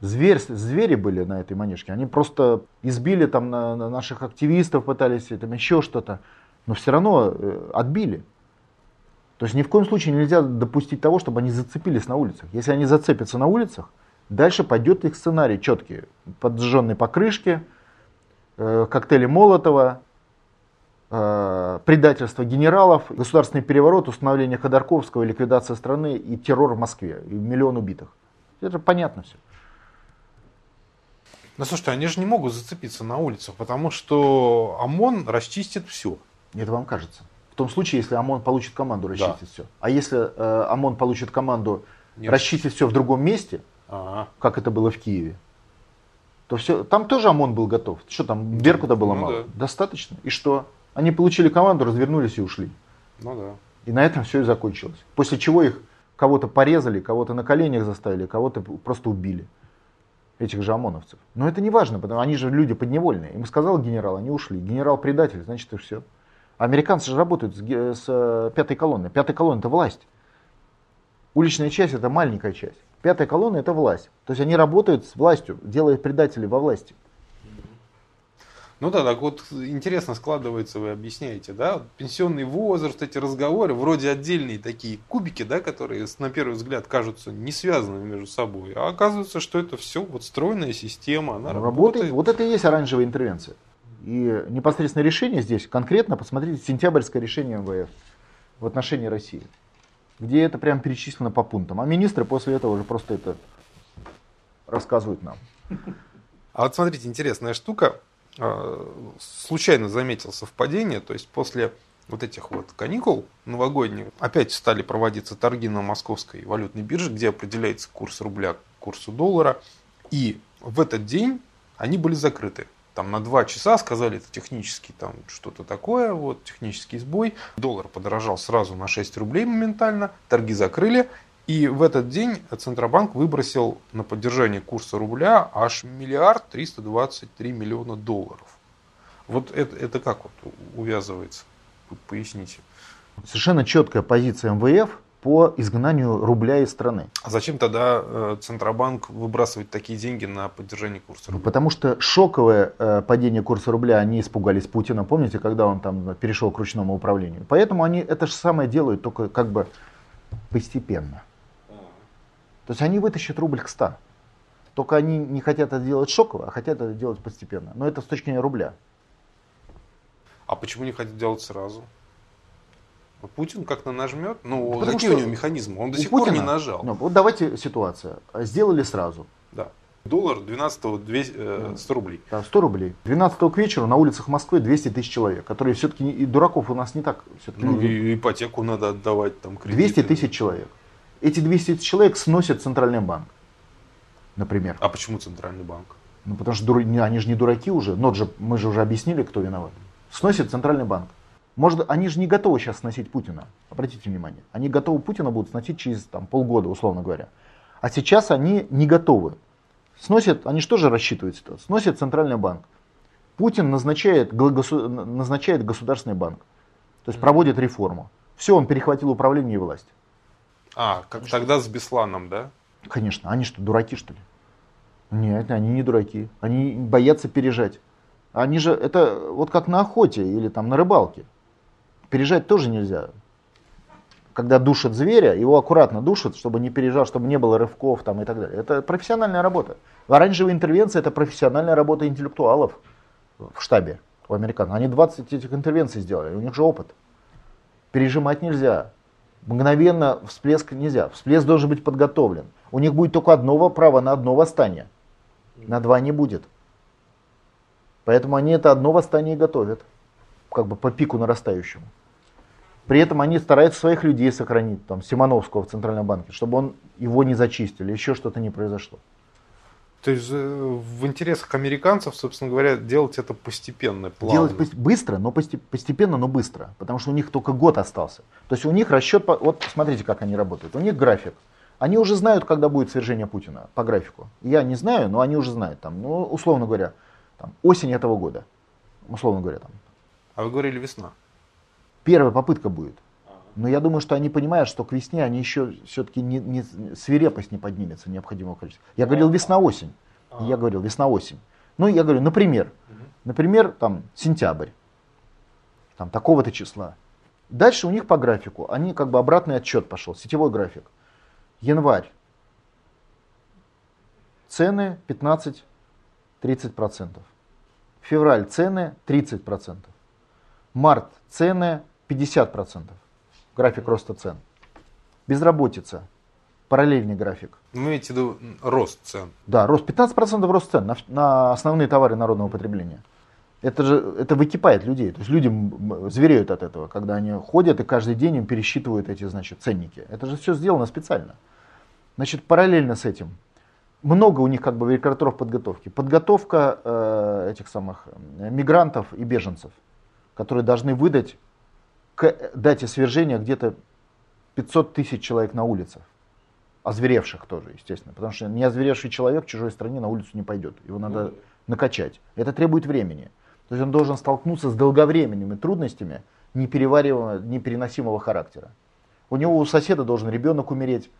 зверь, звери были на этой манежке, они просто избили там на, на наших активистов, пытались там еще что-то, но все равно э, отбили. То есть ни в коем случае нельзя допустить того, чтобы они зацепились на улицах. Если они зацепятся на улицах, Дальше пойдет их сценарий четкий. Поджженные покрышки, э, коктейли Молотова, э, предательство генералов, государственный переворот, установление Ходорковского, ликвидация страны и террор в Москве, и миллион убитых. Это понятно все. Ну слушайте, они же не могут зацепиться на улицах, потому что ОМОН расчистит все. Это вам кажется. В том случае, если ОМОН получит команду расчистить да. все. А если э, ОМОН получит команду Нет. расчистить все в другом месте, ага. как это было в Киеве, то все, там тоже ОМОН был готов. Что там, Беркута было ну, мало? Да. Достаточно. И что? Они получили команду, развернулись и ушли. Ну да. И на этом все и закончилось. После чего их кого-то порезали, кого-то на коленях заставили, кого-то просто убили. этих же ОМОНовцев. Но это не важно, потому они же люди подневольные. Им сказал генерал, они ушли. Генерал предатель, значит и все. Американцы же работают с, с э, пятой колонной. Пятая колонна это власть. Уличная часть это маленькая часть. Пятая колонна это власть. То есть они работают с властью, делая предателей во власти. Ну да, так вот интересно складывается, вы объясняете, да, пенсионный возраст, эти разговоры, вроде отдельные такие кубики, да, которые на первый взгляд кажутся не связанными между собой, а оказывается, что это все вот стройная система, она работает. работает. Вот это и есть оранжевая интервенция. И непосредственно решение здесь, конкретно посмотрите сентябрьское решение МВФ в отношении России, где это прям перечислено по пунктам. А министры после этого уже просто это рассказывают нам. А вот смотрите, интересная штука. А, случайно заметил совпадение, то есть после вот этих вот каникул новогодних опять стали проводиться торги на московской валютной бирже, где определяется курс рубля к курсу доллара. И в этот день они были закрыты. Там на два часа сказали, это технический там что-то такое, вот технический сбой. Доллар подорожал сразу на 6 рублей моментально, торги закрыли. И в этот день Центробанк выбросил на поддержание курса рубля аж миллиард триста двадцать три миллиона долларов. Вот это, это как вот увязывается? Поясните. Совершенно четкая позиция МВФ по изгнанию рубля из страны. А зачем тогда э, Центробанк выбрасывает такие деньги на поддержание курса рубля? Потому что шоковое э, падение курса рубля, они испугались Путина, помните, когда он там перешел к ручному управлению. Поэтому они это же самое делают, только как бы постепенно. То есть они вытащат рубль к 100. Только они не хотят это делать шоково, а хотят это делать постепенно. Но это с точки зрения рубля. А почему не хотят делать сразу? Путин как-то нажмет. Ну, Потому какие у него механизмы? Он до сих Путина, пор не нажал. Ну, вот давайте ситуация. Сделали сразу. Да. Доллар 12 200, э, 100 рублей. Да, 100 рублей. 12 к вечеру на улицах Москвы 200 тысяч человек, которые все-таки и дураков у нас не так. Ну, и ипотеку надо отдавать, там кредиты. 200 тысяч человек эти 200 человек сносят центральный банк, например. А почему центральный банк? Ну, потому что они же не дураки уже, но же, мы же уже объяснили, кто виноват. Сносит центральный банк. Может, они же не готовы сейчас сносить Путина. Обратите внимание. Они готовы Путина будут сносить через там, полгода, условно говоря. А сейчас они не готовы. Сносят, они что же рассчитывают ситуацию? Сносят центральный банк. Путин назначает, назначает государственный банк. То есть проводит реформу. Все, он перехватил управление и власть. А, как что... тогда с Бесланом, да? Конечно. Они что, дураки, что ли? Нет, они не дураки. Они боятся пережать. Они же, это вот как на охоте или там на рыбалке. Пережать тоже нельзя. Когда душат зверя, его аккуратно душат, чтобы не пережал, чтобы не было рывков там и так далее. Это профессиональная работа. Оранжевая интервенция это профессиональная работа интеллектуалов в штабе у американцев. Они 20 этих интервенций сделали, у них же опыт. Пережимать нельзя мгновенно всплеск нельзя. Всплеск должен быть подготовлен. У них будет только одно право на одно восстание. На два не будет. Поэтому они это одно восстание готовят. Как бы по пику нарастающему. При этом они стараются своих людей сохранить, там, Симоновского в Центральном банке, чтобы он его не зачистили, еще что-то не произошло. То есть э, в интересах американцев, собственно говоря, делать это постепенно, плавно. Делать быстро, но постепенно, но быстро. Потому что у них только год остался. То есть у них расчет, вот смотрите, как они работают. У них график. Они уже знают, когда будет свержение Путина по графику. Я не знаю, но они уже знают. Там, ну, условно говоря, там, осень этого года. Условно говоря. Там. А вы говорили весна? Первая попытка будет. Но я думаю, что они понимают, что к весне они еще все-таки не, не, свирепость не поднимется необходимого количества. Я говорил весна-осень. Я говорил весна-осень. Ну, я говорю, например, например, там, сентябрь, там, такого-то числа. Дальше у них по графику, они как бы обратный отчет пошел, сетевой график. Январь. Цены 15-30%. Февраль цены 30%. Март цены 50% график роста цен. Безработица, параллельный график. Вы имеете в виду рост цен? Да, рост 15% рост цен на, на основные товары народного потребления. Это же это выкипает людей. То есть люди звереют от этого, когда они ходят и каждый день им пересчитывают эти значит, ценники. Это же все сделано специально. Значит, параллельно с этим много у них как бы рекрутеров подготовки. Подготовка э, этих самых мигрантов и беженцев, которые должны выдать к дате свержения где-то 500 тысяч человек на улицах. озверевших тоже, естественно. Потому что не озверевший человек в чужой стране на улицу не пойдет. Его надо ну, накачать. Это требует времени. То есть он должен столкнуться с долговременными трудностями неперевариваемого, непереносимого характера. У него у соседа должен ребенок умереть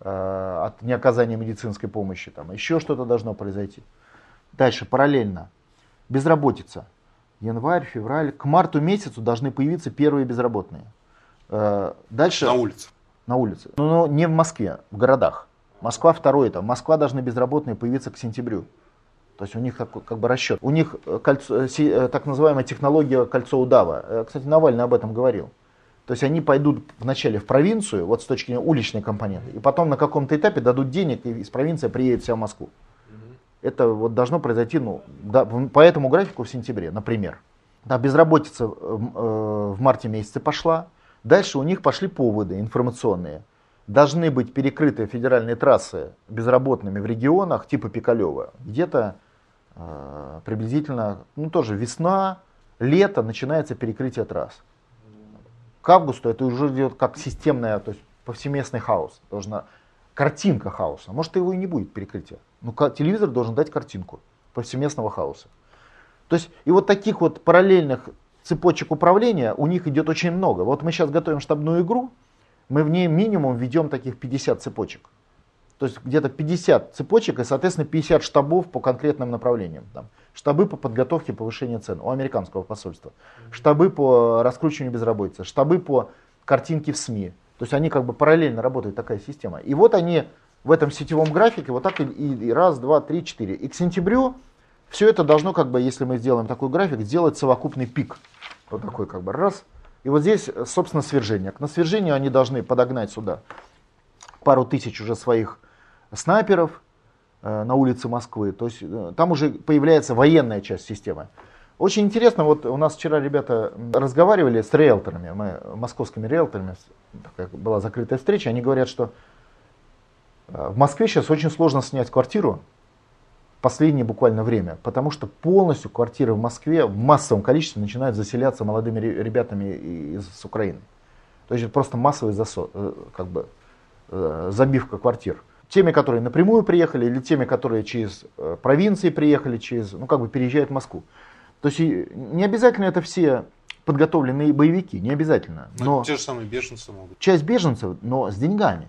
э, от неоказания медицинской помощи, там, еще что-то должно произойти. Дальше, параллельно. Безработица. Январь, февраль. К марту месяцу должны появиться первые безработные. Э, дальше. На улице. На улице. Но, но не в Москве, в городах. Москва второй это. Москва должны безработные появиться к сентябрю. То есть у них как, как бы расчет. У них э, кольцо, э, так называемая технология кольцо удава. Кстати, Навальный об этом говорил. То есть они пойдут вначале в провинцию, вот с точки зрения уличной компоненты, и потом на каком-то этапе дадут денег, и из провинции приедет вся в Москву. Это вот должно произойти ну, да, по этому графику в сентябре, например. Да, безработица в марте месяце пошла, Дальше у них пошли поводы информационные. Должны быть перекрыты федеральные трассы безработными в регионах типа Пикалева. Где-то э, приблизительно, ну тоже весна, лето начинается перекрытие трасс. К августу это уже идет как системная, то есть повсеместный хаос. Должна картинка хаоса. Может его и не будет перекрытия. Но телевизор должен дать картинку повсеместного хаоса. То есть и вот таких вот параллельных цепочек управления у них идет очень много. Вот мы сейчас готовим штабную игру, мы в ней минимум ведем таких 50 цепочек. То есть где-то 50 цепочек и, соответственно, 50 штабов по конкретным направлениям. Там, штабы по подготовке повышения цен у американского посольства, штабы по раскручиванию безработицы, штабы по картинке в СМИ. То есть они как бы параллельно работает такая система. И вот они в этом сетевом графике вот так и, и раз, два, три, четыре. И к сентябрю все это должно, как бы, если мы сделаем такой график, сделать совокупный пик. Вот такой как бы раз. И вот здесь, собственно, свержение. На свержение они должны подогнать сюда пару тысяч уже своих снайперов э, на улице Москвы. То есть э, там уже появляется военная часть системы. Очень интересно, вот у нас вчера ребята разговаривали с риэлторами, мы московскими риэлторами, такая была закрытая встреча, они говорят, что в Москве сейчас очень сложно снять квартиру, последнее буквально время, потому что полностью квартиры в Москве в массовом количестве начинают заселяться молодыми ребятами из Украины. То есть это просто массовый засо, э, как бы, э, забивка квартир. Теми, которые напрямую приехали, или теми, которые через э, провинции приехали, через, ну, как бы переезжают в Москву. То есть не обязательно это все подготовленные боевики, не обязательно. Ну, но, но те же самые беженцы могут. Часть беженцев, но с деньгами.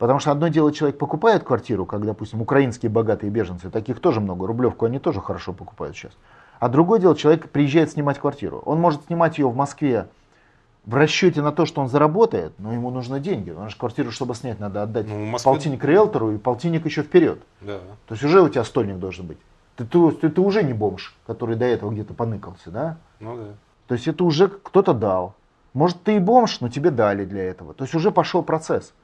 Потому что одно дело, человек покупает квартиру, как, допустим, украинские богатые беженцы, таких тоже много, Рублевку они тоже хорошо покупают сейчас. А другое дело, человек приезжает снимать квартиру. Он может снимать ее в Москве в расчете на то, что он заработает, но ему нужны деньги. Он же квартиру, чтобы снять, надо отдать ну, Москве... полтинник риэлтору и полтинник еще вперед. Да. То есть уже у тебя стольник должен быть. Ты, ты, ты, ты уже не бомж, который до этого где-то поныкался, да? Ну да. То есть это уже кто-то дал. Может, ты и бомж, но тебе дали для этого. То есть уже пошел процесс.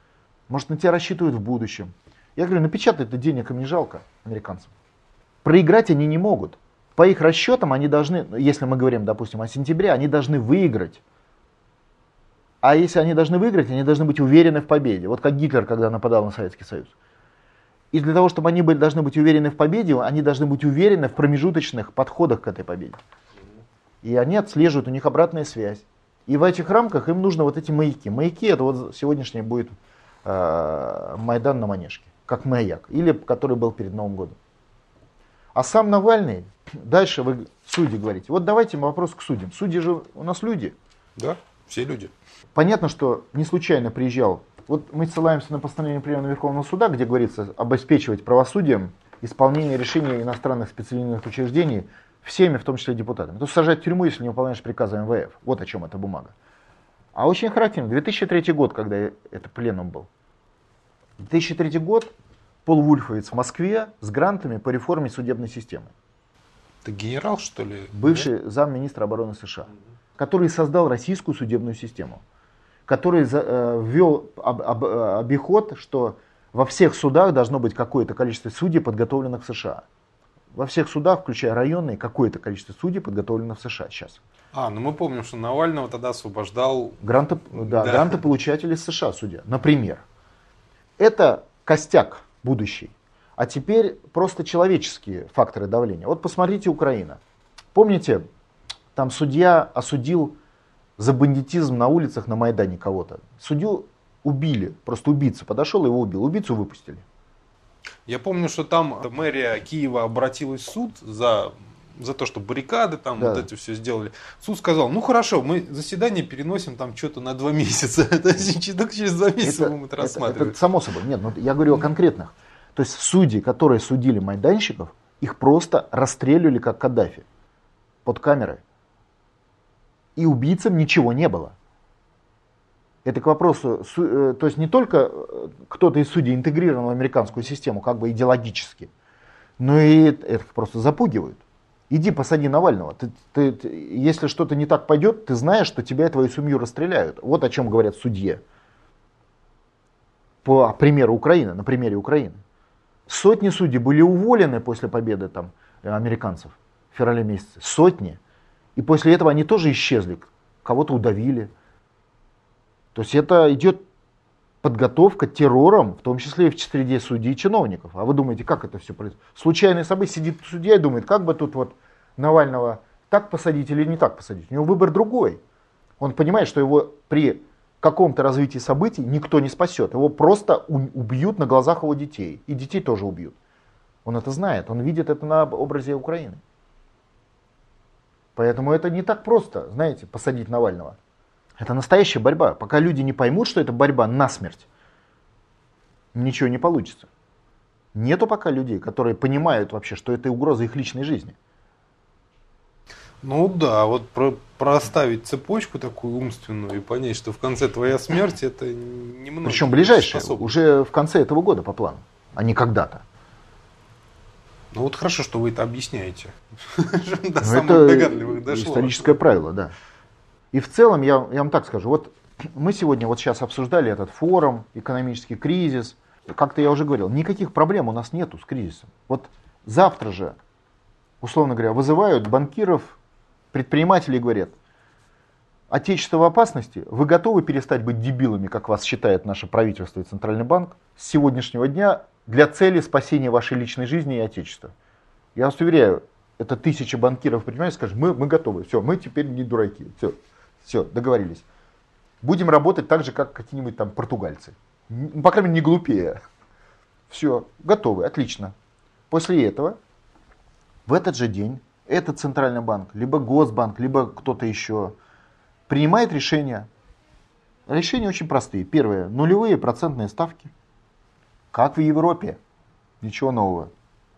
Может, на тебя рассчитывают в будущем. Я говорю, напечатай это денег им не жалко, американцам. Проиграть они не могут. По их расчетам они должны, если мы говорим, допустим, о сентябре, они должны выиграть. А если они должны выиграть, они должны быть уверены в победе. Вот как Гитлер, когда нападал на Советский Союз. И для того, чтобы они были, должны быть уверены в победе, они должны быть уверены в промежуточных подходах к этой победе. И они отслеживают, у них обратная связь. И в этих рамках им нужны вот эти маяки. Маяки это вот сегодняшний будет Майдан на Манежке, как маяк, или который был перед Новым годом. А сам Навальный, дальше вы судьи говорите. Вот давайте вопрос к судьям. Судьи же у нас люди. Да, все люди. Понятно, что не случайно приезжал. Вот мы ссылаемся на постановление Пленума Верховного Суда, где говорится обеспечивать правосудием исполнение решений иностранных специальных учреждений всеми, в том числе депутатами. То сажать в тюрьму, если не выполняешь приказы МВФ. Вот о чем эта бумага. А очень характерно, 2003 год, когда это пленум был. 2003 год, Пол Вульфовец в Москве с грантами по реформе судебной системы. Это генерал, что ли? Бывший да? замминистра обороны США, который создал российскую судебную систему, который э, ввел об, об, обиход, что во всех судах должно быть какое-то количество судей, подготовленных в США. Во всех судах, включая районные, какое-то количество судей, подготовленных в США сейчас. А, ну мы помним, что Навального тогда освобождал... Гранты, да, да. грантополучатели США, судья, например. Это костяк будущий. А теперь просто человеческие факторы давления. Вот посмотрите Украина. Помните, там судья осудил за бандитизм на улицах на Майдане кого-то. Судью убили. Просто убийца подошел, его убил. Убийцу выпустили. Я помню, что там мэрия Киева обратилась в суд за за то, что баррикады там да. вот эти все сделали. Суд сказал, ну хорошо, мы заседание переносим там что-то на два месяца. Это через два месяца это, будем это рассматривать. Это, это само собой. Нет, ну, я говорю о конкретных. То есть судьи, которые судили майданщиков, их просто расстреливали как Каддафи под камерой. И убийцам ничего не было. Это к вопросу, э, то есть не только э, кто-то из судей интегрирован в американскую систему как бы идеологически, но и это просто запугивают. Иди посади Навального. Ты, ты, ты, если что-то не так пойдет, ты знаешь, что тебя и твою семью расстреляют. Вот о чем говорят судье. По примеру Украины, на примере Украины. Сотни судей были уволены после победы там, американцев в феврале месяце. Сотни. И после этого они тоже исчезли. Кого-то удавили. То есть это идет подготовка террором, в том числе и в среде судей и чиновников. А вы думаете, как это все происходит? Случайный событие, сидит судья и думает, как бы тут вот Навального так посадить или не так посадить. У него выбор другой. Он понимает, что его при каком-то развитии событий никто не спасет. Его просто убьют на глазах его детей. И детей тоже убьют. Он это знает, он видит это на образе Украины. Поэтому это не так просто, знаете, посадить Навального. Это настоящая борьба. Пока люди не поймут, что это борьба на смерть, ничего не получится. Нету пока людей, которые понимают вообще, что это угроза их личной жизни. Ну да, вот про, проставить цепочку такую умственную и понять, что в конце твоя смерть, это немного. Причем ближайшая, уже в конце этого года по плану, а не когда-то. Ну вот хорошо, что вы это объясняете. До ну, самых догадливых дошло. Историческое правило, да. И в целом, я, я вам так скажу, вот мы сегодня вот сейчас обсуждали этот форум, экономический кризис. Как-то я уже говорил, никаких проблем у нас нету с кризисом. Вот завтра же, условно говоря, вызывают банкиров, предпринимателей и говорят, Отечество в опасности, вы готовы перестать быть дебилами, как вас считает наше правительство и Центральный банк, с сегодняшнего дня для цели спасения вашей личной жизни и Отечества. Я вас уверяю, это тысячи банкиров предпринимателей скажут, мы, мы готовы, все, мы теперь не дураки, все, все, договорились. Будем работать так же, как какие-нибудь там португальцы. По крайней мере, не глупее. Все, готовы, отлично. После этого, в этот же день, этот центральный банк, либо Госбанк, либо кто-то еще, принимает решения. Решения очень простые. Первое, нулевые процентные ставки. Как в Европе. Ничего нового.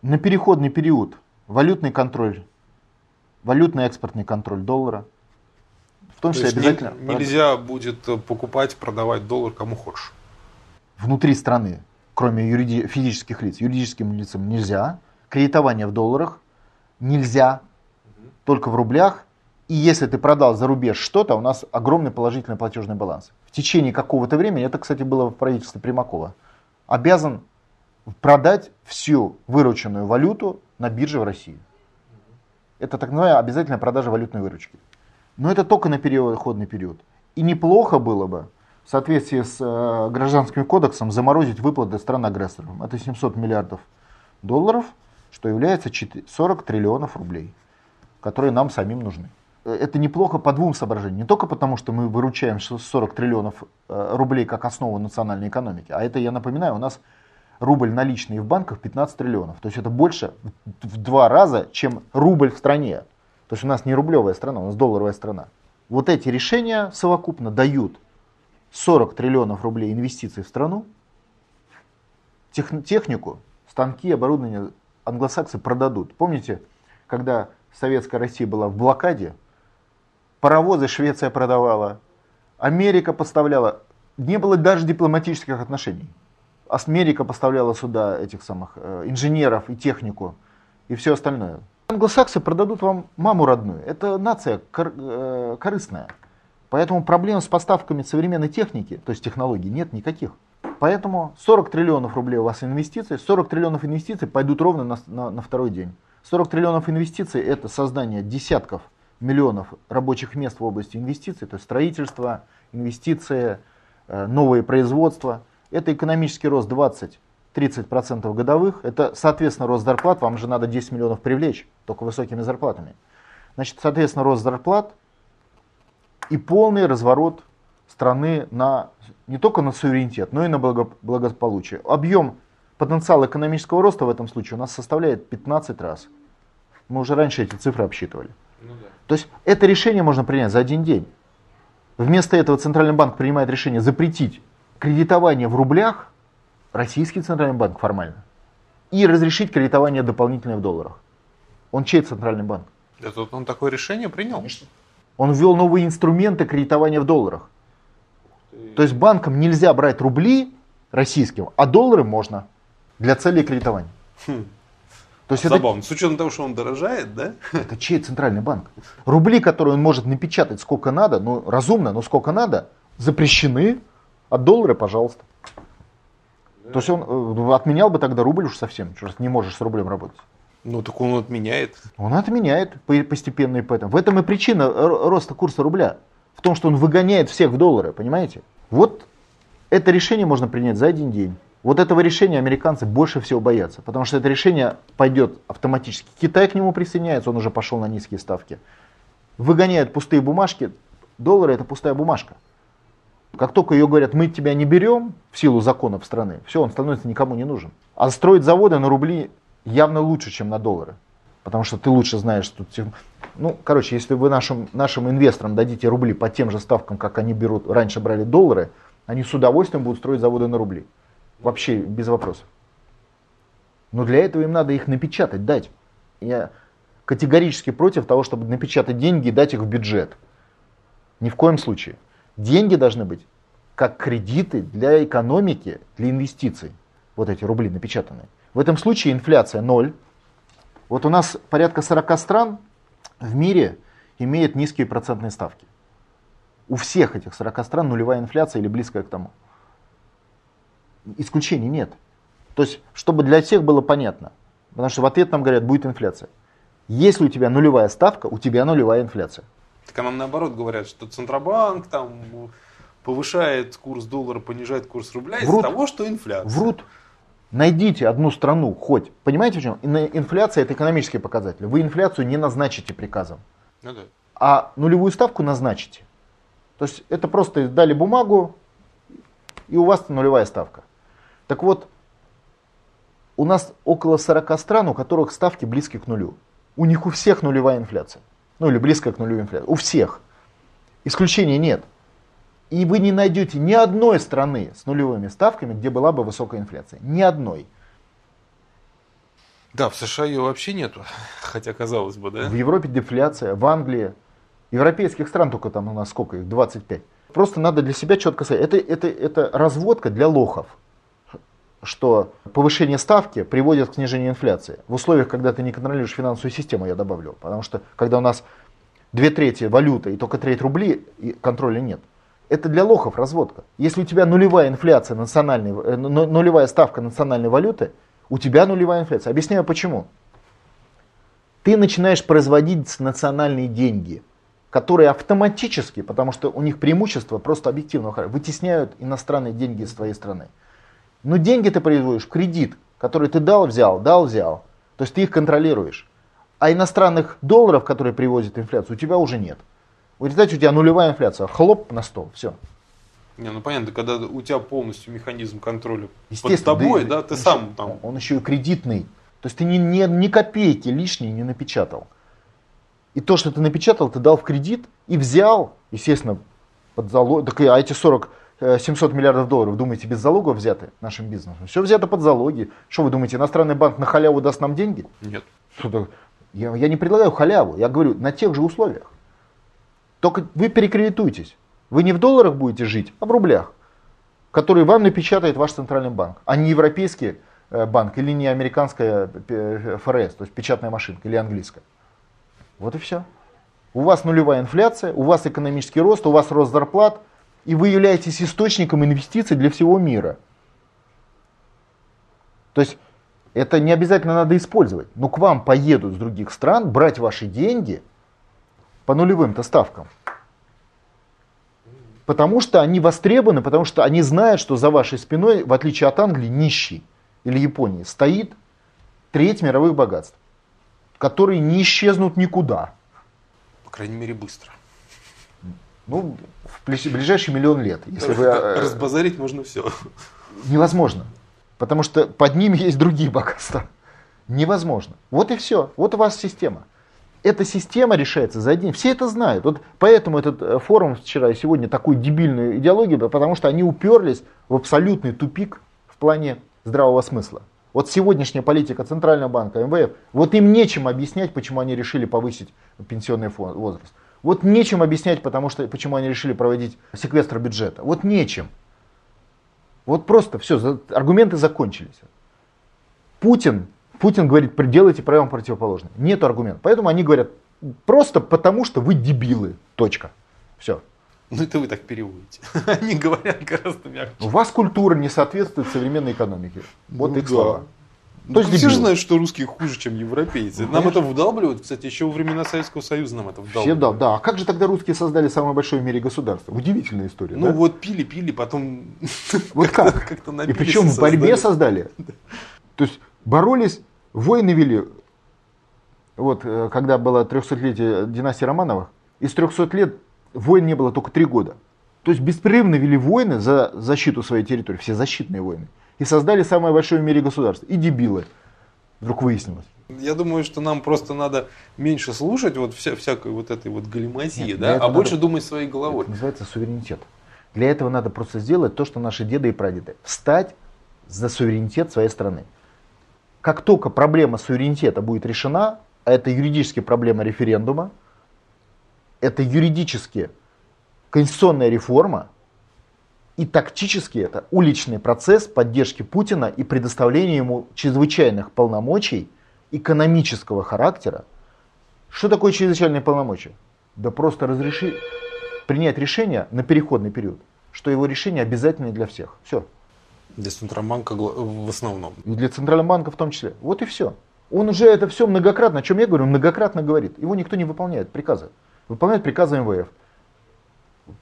На переходный период валютный контроль, валютный экспортный контроль доллара – в том числе обязательно. Не, нельзя будет э, покупать, продавать доллар кому хочешь. Внутри страны, кроме юриди- физических лиц, юридическим лицам нельзя. Кредитование в долларах нельзя, угу. только в рублях. И если ты продал за рубеж что-то, у нас огромный положительный платежный баланс. В течение какого-то времени, это, кстати, было в правительстве Примакова, обязан продать всю вырученную валюту на бирже в России. Это так называемая обязательная продажа валютной выручки. Но это только на переходный период. И неплохо было бы в соответствии с э, гражданским кодексом заморозить выплаты стран-агрессорам. Это 700 миллиардов долларов, что является 40 триллионов рублей, которые нам самим нужны. Э, это неплохо по двум соображениям. Не только потому, что мы выручаем 40 триллионов э, рублей как основу национальной экономики, а это, я напоминаю, у нас рубль наличный в банках 15 триллионов. То есть это больше в два раза, чем рубль в стране. Потому что у нас не рублевая страна, у нас долларовая страна. Вот эти решения совокупно дают 40 триллионов рублей инвестиций в страну, тех, технику, станки, оборудование англосаксы продадут. Помните, когда Советская Россия была в блокаде, паровозы Швеция продавала, Америка поставляла, не было даже дипломатических отношений. Америка поставляла сюда этих самых э, инженеров и технику и все остальное. Англосаксы продадут вам маму родную. Это нация кор, э, корыстная. Поэтому проблем с поставками современной техники, то есть технологий, нет никаких. Поэтому 40 триллионов рублей у вас инвестиций, 40 триллионов инвестиций пойдут ровно на, на, на второй день. 40 триллионов инвестиций это создание десятков миллионов рабочих мест в области инвестиций, то есть строительство, инвестиции, э, новые производства. Это экономический рост 20 30% годовых, это, соответственно, рост зарплат, вам же надо 10 миллионов привлечь, только высокими зарплатами. Значит, соответственно, рост зарплат и полный разворот страны на, не только на суверенитет, но и на благополучие. Объем потенциала экономического роста в этом случае у нас составляет 15 раз. Мы уже раньше эти цифры обсчитывали. Ну, да. То есть это решение можно принять за один день. Вместо этого Центральный банк принимает решение запретить кредитование в рублях, российский Центральный банк формально, и разрешить кредитование дополнительное в долларах. Он чей Центральный банк? Это он такое решение принял? Конечно. Он ввел новые инструменты кредитования в долларах. То есть банкам нельзя брать рубли российским, а доллары можно для целей кредитования. Хм. То есть Забавно, это... с учетом того, что он дорожает, да? Это чей центральный банк? Рубли, которые он может напечатать сколько надо, ну разумно, но сколько надо, запрещены, а доллары, пожалуйста. То есть он э, отменял бы тогда рубль уж совсем, что не можешь с рублем работать. Ну так он отменяет. Он отменяет постепенно и поэтому. В этом и причина роста курса рубля. В том, что он выгоняет всех в доллары, понимаете? Вот это решение можно принять за один день. Вот этого решения американцы больше всего боятся, потому что это решение пойдет автоматически. Китай к нему присоединяется, он уже пошел на низкие ставки. Выгоняют пустые бумажки, доллары это пустая бумажка. Как только ее говорят, мы тебя не берем в силу законов страны, все, он становится никому не нужен. А строить заводы на рубли явно лучше, чем на доллары. Потому что ты лучше знаешь, что... Ну, короче, если вы нашим, нашим инвесторам дадите рубли по тем же ставкам, как они берут, раньше брали доллары, они с удовольствием будут строить заводы на рубли. Вообще без вопросов. Но для этого им надо их напечатать, дать. Я категорически против того, чтобы напечатать деньги и дать их в бюджет. Ни в коем случае. Деньги должны быть как кредиты для экономики, для инвестиций. Вот эти рубли напечатанные. В этом случае инфляция ноль. Вот у нас порядка 40 стран в мире имеют низкие процентные ставки. У всех этих 40 стран нулевая инфляция или близкая к тому исключений нет. То есть, чтобы для всех было понятно. Потому что в ответ нам говорят, будет инфляция. Если у тебя нулевая ставка, у тебя нулевая инфляция. Так а нам наоборот говорят, что Центробанк там повышает курс доллара, понижает курс рубля из-за того, что инфляция. Врут. Найдите одну страну хоть. Понимаете в чем? Инфляция это экономический показатель. Вы инфляцию не назначите приказом. Ну, да. А нулевую ставку назначите. То есть это просто дали бумагу, и у вас нулевая ставка. Так вот, у нас около 40 стран, у которых ставки близки к нулю. У них у всех нулевая инфляция. Ну или близкая к нулю инфляция. У всех. Исключений нет. И вы не найдете ни одной страны с нулевыми ставками, где была бы высокая инфляция. Ни одной. Да, в США ее вообще нету, хотя казалось бы, да? В Европе дефляция, в Англии, европейских стран только там у нас сколько их, 25. Просто надо для себя четко сказать, это, это, это разводка для лохов что повышение ставки приводит к снижению инфляции. В условиях, когда ты не контролируешь финансовую систему, я добавлю. Потому что когда у нас две трети валюты и только треть рублей, и контроля нет. Это для лохов разводка. Если у тебя нулевая инфляция национальной, э, нулевая ставка национальной валюты, у тебя нулевая инфляция. Объясняю почему. Ты начинаешь производить национальные деньги, которые автоматически, потому что у них преимущество просто объективного характера, вытесняют иностранные деньги из твоей страны. Но деньги ты производишь в кредит, который ты дал, взял, дал, взял. То есть ты их контролируешь. А иностранных долларов, которые привозят инфляцию, у тебя уже нет. В результате у тебя нулевая инфляция. Хлоп на стол. Все. Не, ну понятно, когда у тебя полностью механизм контроля под тобой, да, да ты сам еще, там. Он еще и кредитный. То есть ты ни, ни, ни копейки лишней не напечатал. И то, что ты напечатал, ты дал в кредит и взял, естественно, под залог. Так, а эти 40 700 э, миллиардов долларов, думаете, без залогов взяты нашим бизнесом? Все взято под залоги. Что вы думаете, иностранный банк на халяву даст нам деньги? Нет. Я, я не предлагаю халяву, я говорю на тех же условиях. Только вы перекредитуетесь. Вы не в долларах будете жить, а в рублях, которые вам напечатает ваш центральный банк, а не европейский э, банк или не американская э, ФРС, то есть печатная машинка или английская. Вот и все. У вас нулевая инфляция, у вас экономический рост, у вас рост зарплат – и вы являетесь источником инвестиций для всего мира. То есть это не обязательно надо использовать, но к вам поедут с других стран брать ваши деньги по нулевым-то ставкам. Потому что они востребованы, потому что они знают, что за вашей спиной, в отличие от Англии, нищий или Японии, стоит треть мировых богатств, которые не исчезнут никуда. По крайней мере, быстро. Ну, в ближайший миллион лет. Если вы... Э, разбазарить можно все. Невозможно. Потому что под ними есть другие богатства. Невозможно. Вот и все. Вот у вас система. Эта система решается за один. Все это знают. Вот поэтому этот э, форум вчера и сегодня такой дебильную идеологию, потому что они уперлись в абсолютный тупик в плане здравого смысла. Вот сегодняшняя политика Центрального банка, МВФ, вот им нечем объяснять, почему они решили повысить пенсионный возраст. Вот нечем объяснять, потому что, почему они решили проводить секвестр бюджета. Вот нечем. Вот просто все, аргументы закончились. Путин, Путин говорит, делайте прямо противоположное. Нет аргументов. Поэтому они говорят, просто потому что вы дебилы. Точка. Все. Ну это вы так переводите. Они говорят гораздо мягче. У вас культура не соответствует современной экономике. Вот ну, их да. слова. Ну, То есть все же знают, что русские хуже, чем европейцы. Нам это вдалбливают, кстати, еще во времена Советского Союза нам это вдалбливают. Все, да, да. А как же тогда русские создали самое большое в мире государство? Удивительная история. Ну да? вот пили, пили, потом вот как? как-то И причем в борьбе создали. То есть боролись, войны вели. Вот э, когда было 300-летие династии Романовых, из 300 лет войн не было только 3 года. То есть беспрерывно вели войны за защиту своей территории, все защитные войны и создали самое большое в мире государство. И дебилы, вдруг выяснилось. Я думаю, что нам просто надо меньше слушать вот вся, всякой вот этой вот галиматии, да, а больше надо, думать своей головой. Это называется суверенитет. Для этого надо просто сделать то, что наши деды и прадеды. Встать за суверенитет своей страны. Как только проблема суверенитета будет решена, а это юридически проблема референдума, это юридически конституционная реформа, и тактически это уличный процесс поддержки Путина и предоставления ему чрезвычайных полномочий экономического характера. Что такое чрезвычайные полномочия? Да просто разрешить, принять решение на переходный период, что его решение обязательное для всех. Все. Для Центробанка в основном. И для Центрального банка в том числе. Вот и все. Он уже это все многократно, о чем я говорю, многократно говорит. Его никто не выполняет, приказы. Выполняет приказы МВФ.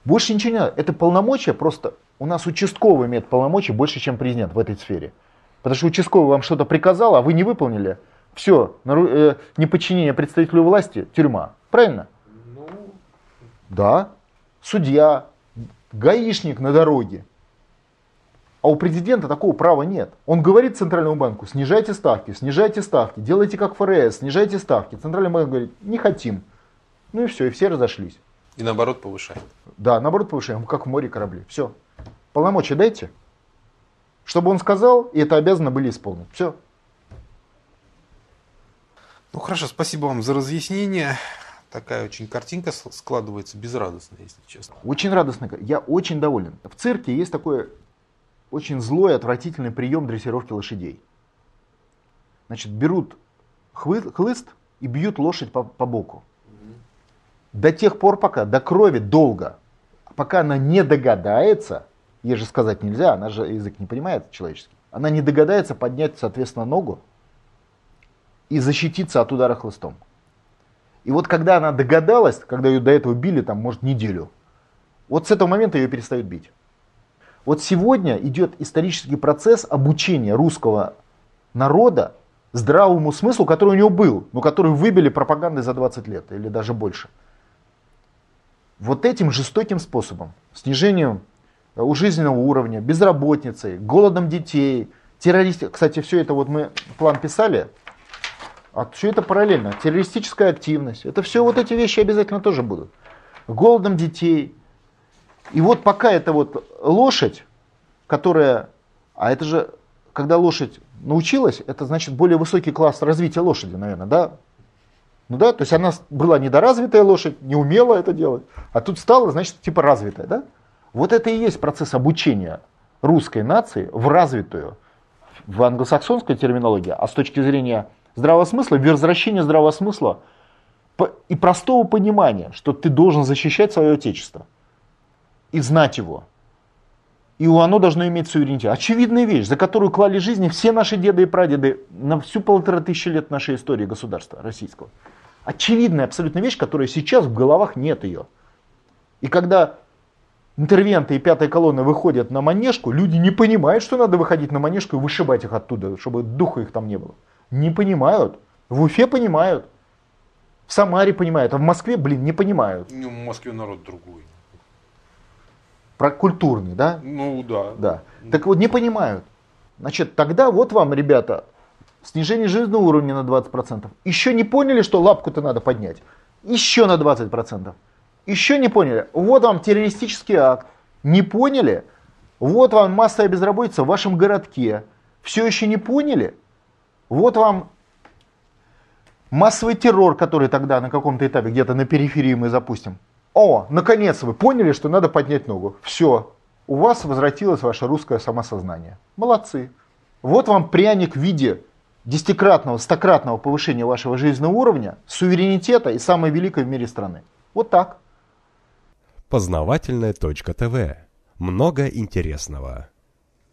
Больше ничего не надо. Это полномочия просто у нас участковый имеет полномочий больше, чем президент в этой сфере. Потому что участковый вам что-то приказал, а вы не выполнили. Все, э, неподчинение представителю власти, тюрьма. Правильно? Ну... Да. Судья, гаишник на дороге. А у президента такого права нет. Он говорит Центральному банку, снижайте ставки, снижайте ставки, делайте как ФРС, снижайте ставки. Центральный банк говорит, не хотим. Ну и все, и все разошлись. И наоборот повышаем. Да, наоборот повышаем, как в море корабли. Все. Полномочия дайте, чтобы он сказал, и это обязаны были исполнить. Все. Ну хорошо, спасибо вам за разъяснение. Такая очень картинка складывается безрадостная, если честно. Очень радостная. Я очень доволен. В цирке есть такой очень злой, отвратительный прием дрессировки лошадей. Значит, берут хлыст и бьют лошадь по, по боку. До тех пор, пока, до крови долго, пока она не догадается, Ей же сказать нельзя, она же язык не понимает человеческий. Она не догадается поднять, соответственно, ногу и защититься от удара хлыстом. И вот когда она догадалась, когда ее до этого били, там, может, неделю, вот с этого момента ее перестают бить. Вот сегодня идет исторический процесс обучения русского народа здравому смыслу, который у него был, но который выбили пропагандой за 20 лет или даже больше. Вот этим жестоким способом, снижением у жизненного уровня, безработицей, голодом детей, террористи... Кстати, все это вот мы план писали, а все это параллельно. Террористическая активность. Это все вот эти вещи обязательно тоже будут. Голодом детей. И вот пока это вот лошадь, которая... А это же, когда лошадь научилась, это значит более высокий класс развития лошади, наверное, да? Ну да, то есть она была недоразвитая лошадь, не умела это делать, а тут стала, значит, типа развитая, да? Вот это и есть процесс обучения русской нации в развитую, в англосаксонской терминологии, а с точки зрения здравого смысла, возвращение здравого смысла и простого понимания, что ты должен защищать свое отечество и знать его. И оно должно иметь суверенитет. Очевидная вещь, за которую клали жизни все наши деды и прадеды на всю полтора тысячи лет нашей истории государства российского. Очевидная абсолютная вещь, которая сейчас в головах нет ее. И когда интервенты и пятая колонна выходят на манежку, люди не понимают, что надо выходить на манежку и вышибать их оттуда, чтобы духа их там не было. Не понимают. В Уфе понимают. В Самаре понимают, а в Москве, блин, не понимают. Ну, в Москве народ другой. про культурный, да? Ну да. Да. Так вот, не понимают. Значит, тогда вот вам, ребята, снижение жизненного уровня на 20%. Еще не поняли, что лапку-то надо поднять? Еще на 20%. Еще не поняли? Вот вам террористический акт. Не поняли? Вот вам массовая безработица в вашем городке. Все еще не поняли? Вот вам массовый террор, который тогда на каком-то этапе где-то на периферии мы запустим. О, наконец вы поняли, что надо поднять ногу. Все, у вас возвратилось ваше русское самосознание. Молодцы. Вот вам пряник в виде десятикратного, стократного повышения вашего жизненного уровня, суверенитета и самой великой в мире страны. Вот так. Познавательная точка ТВ. Много интересного.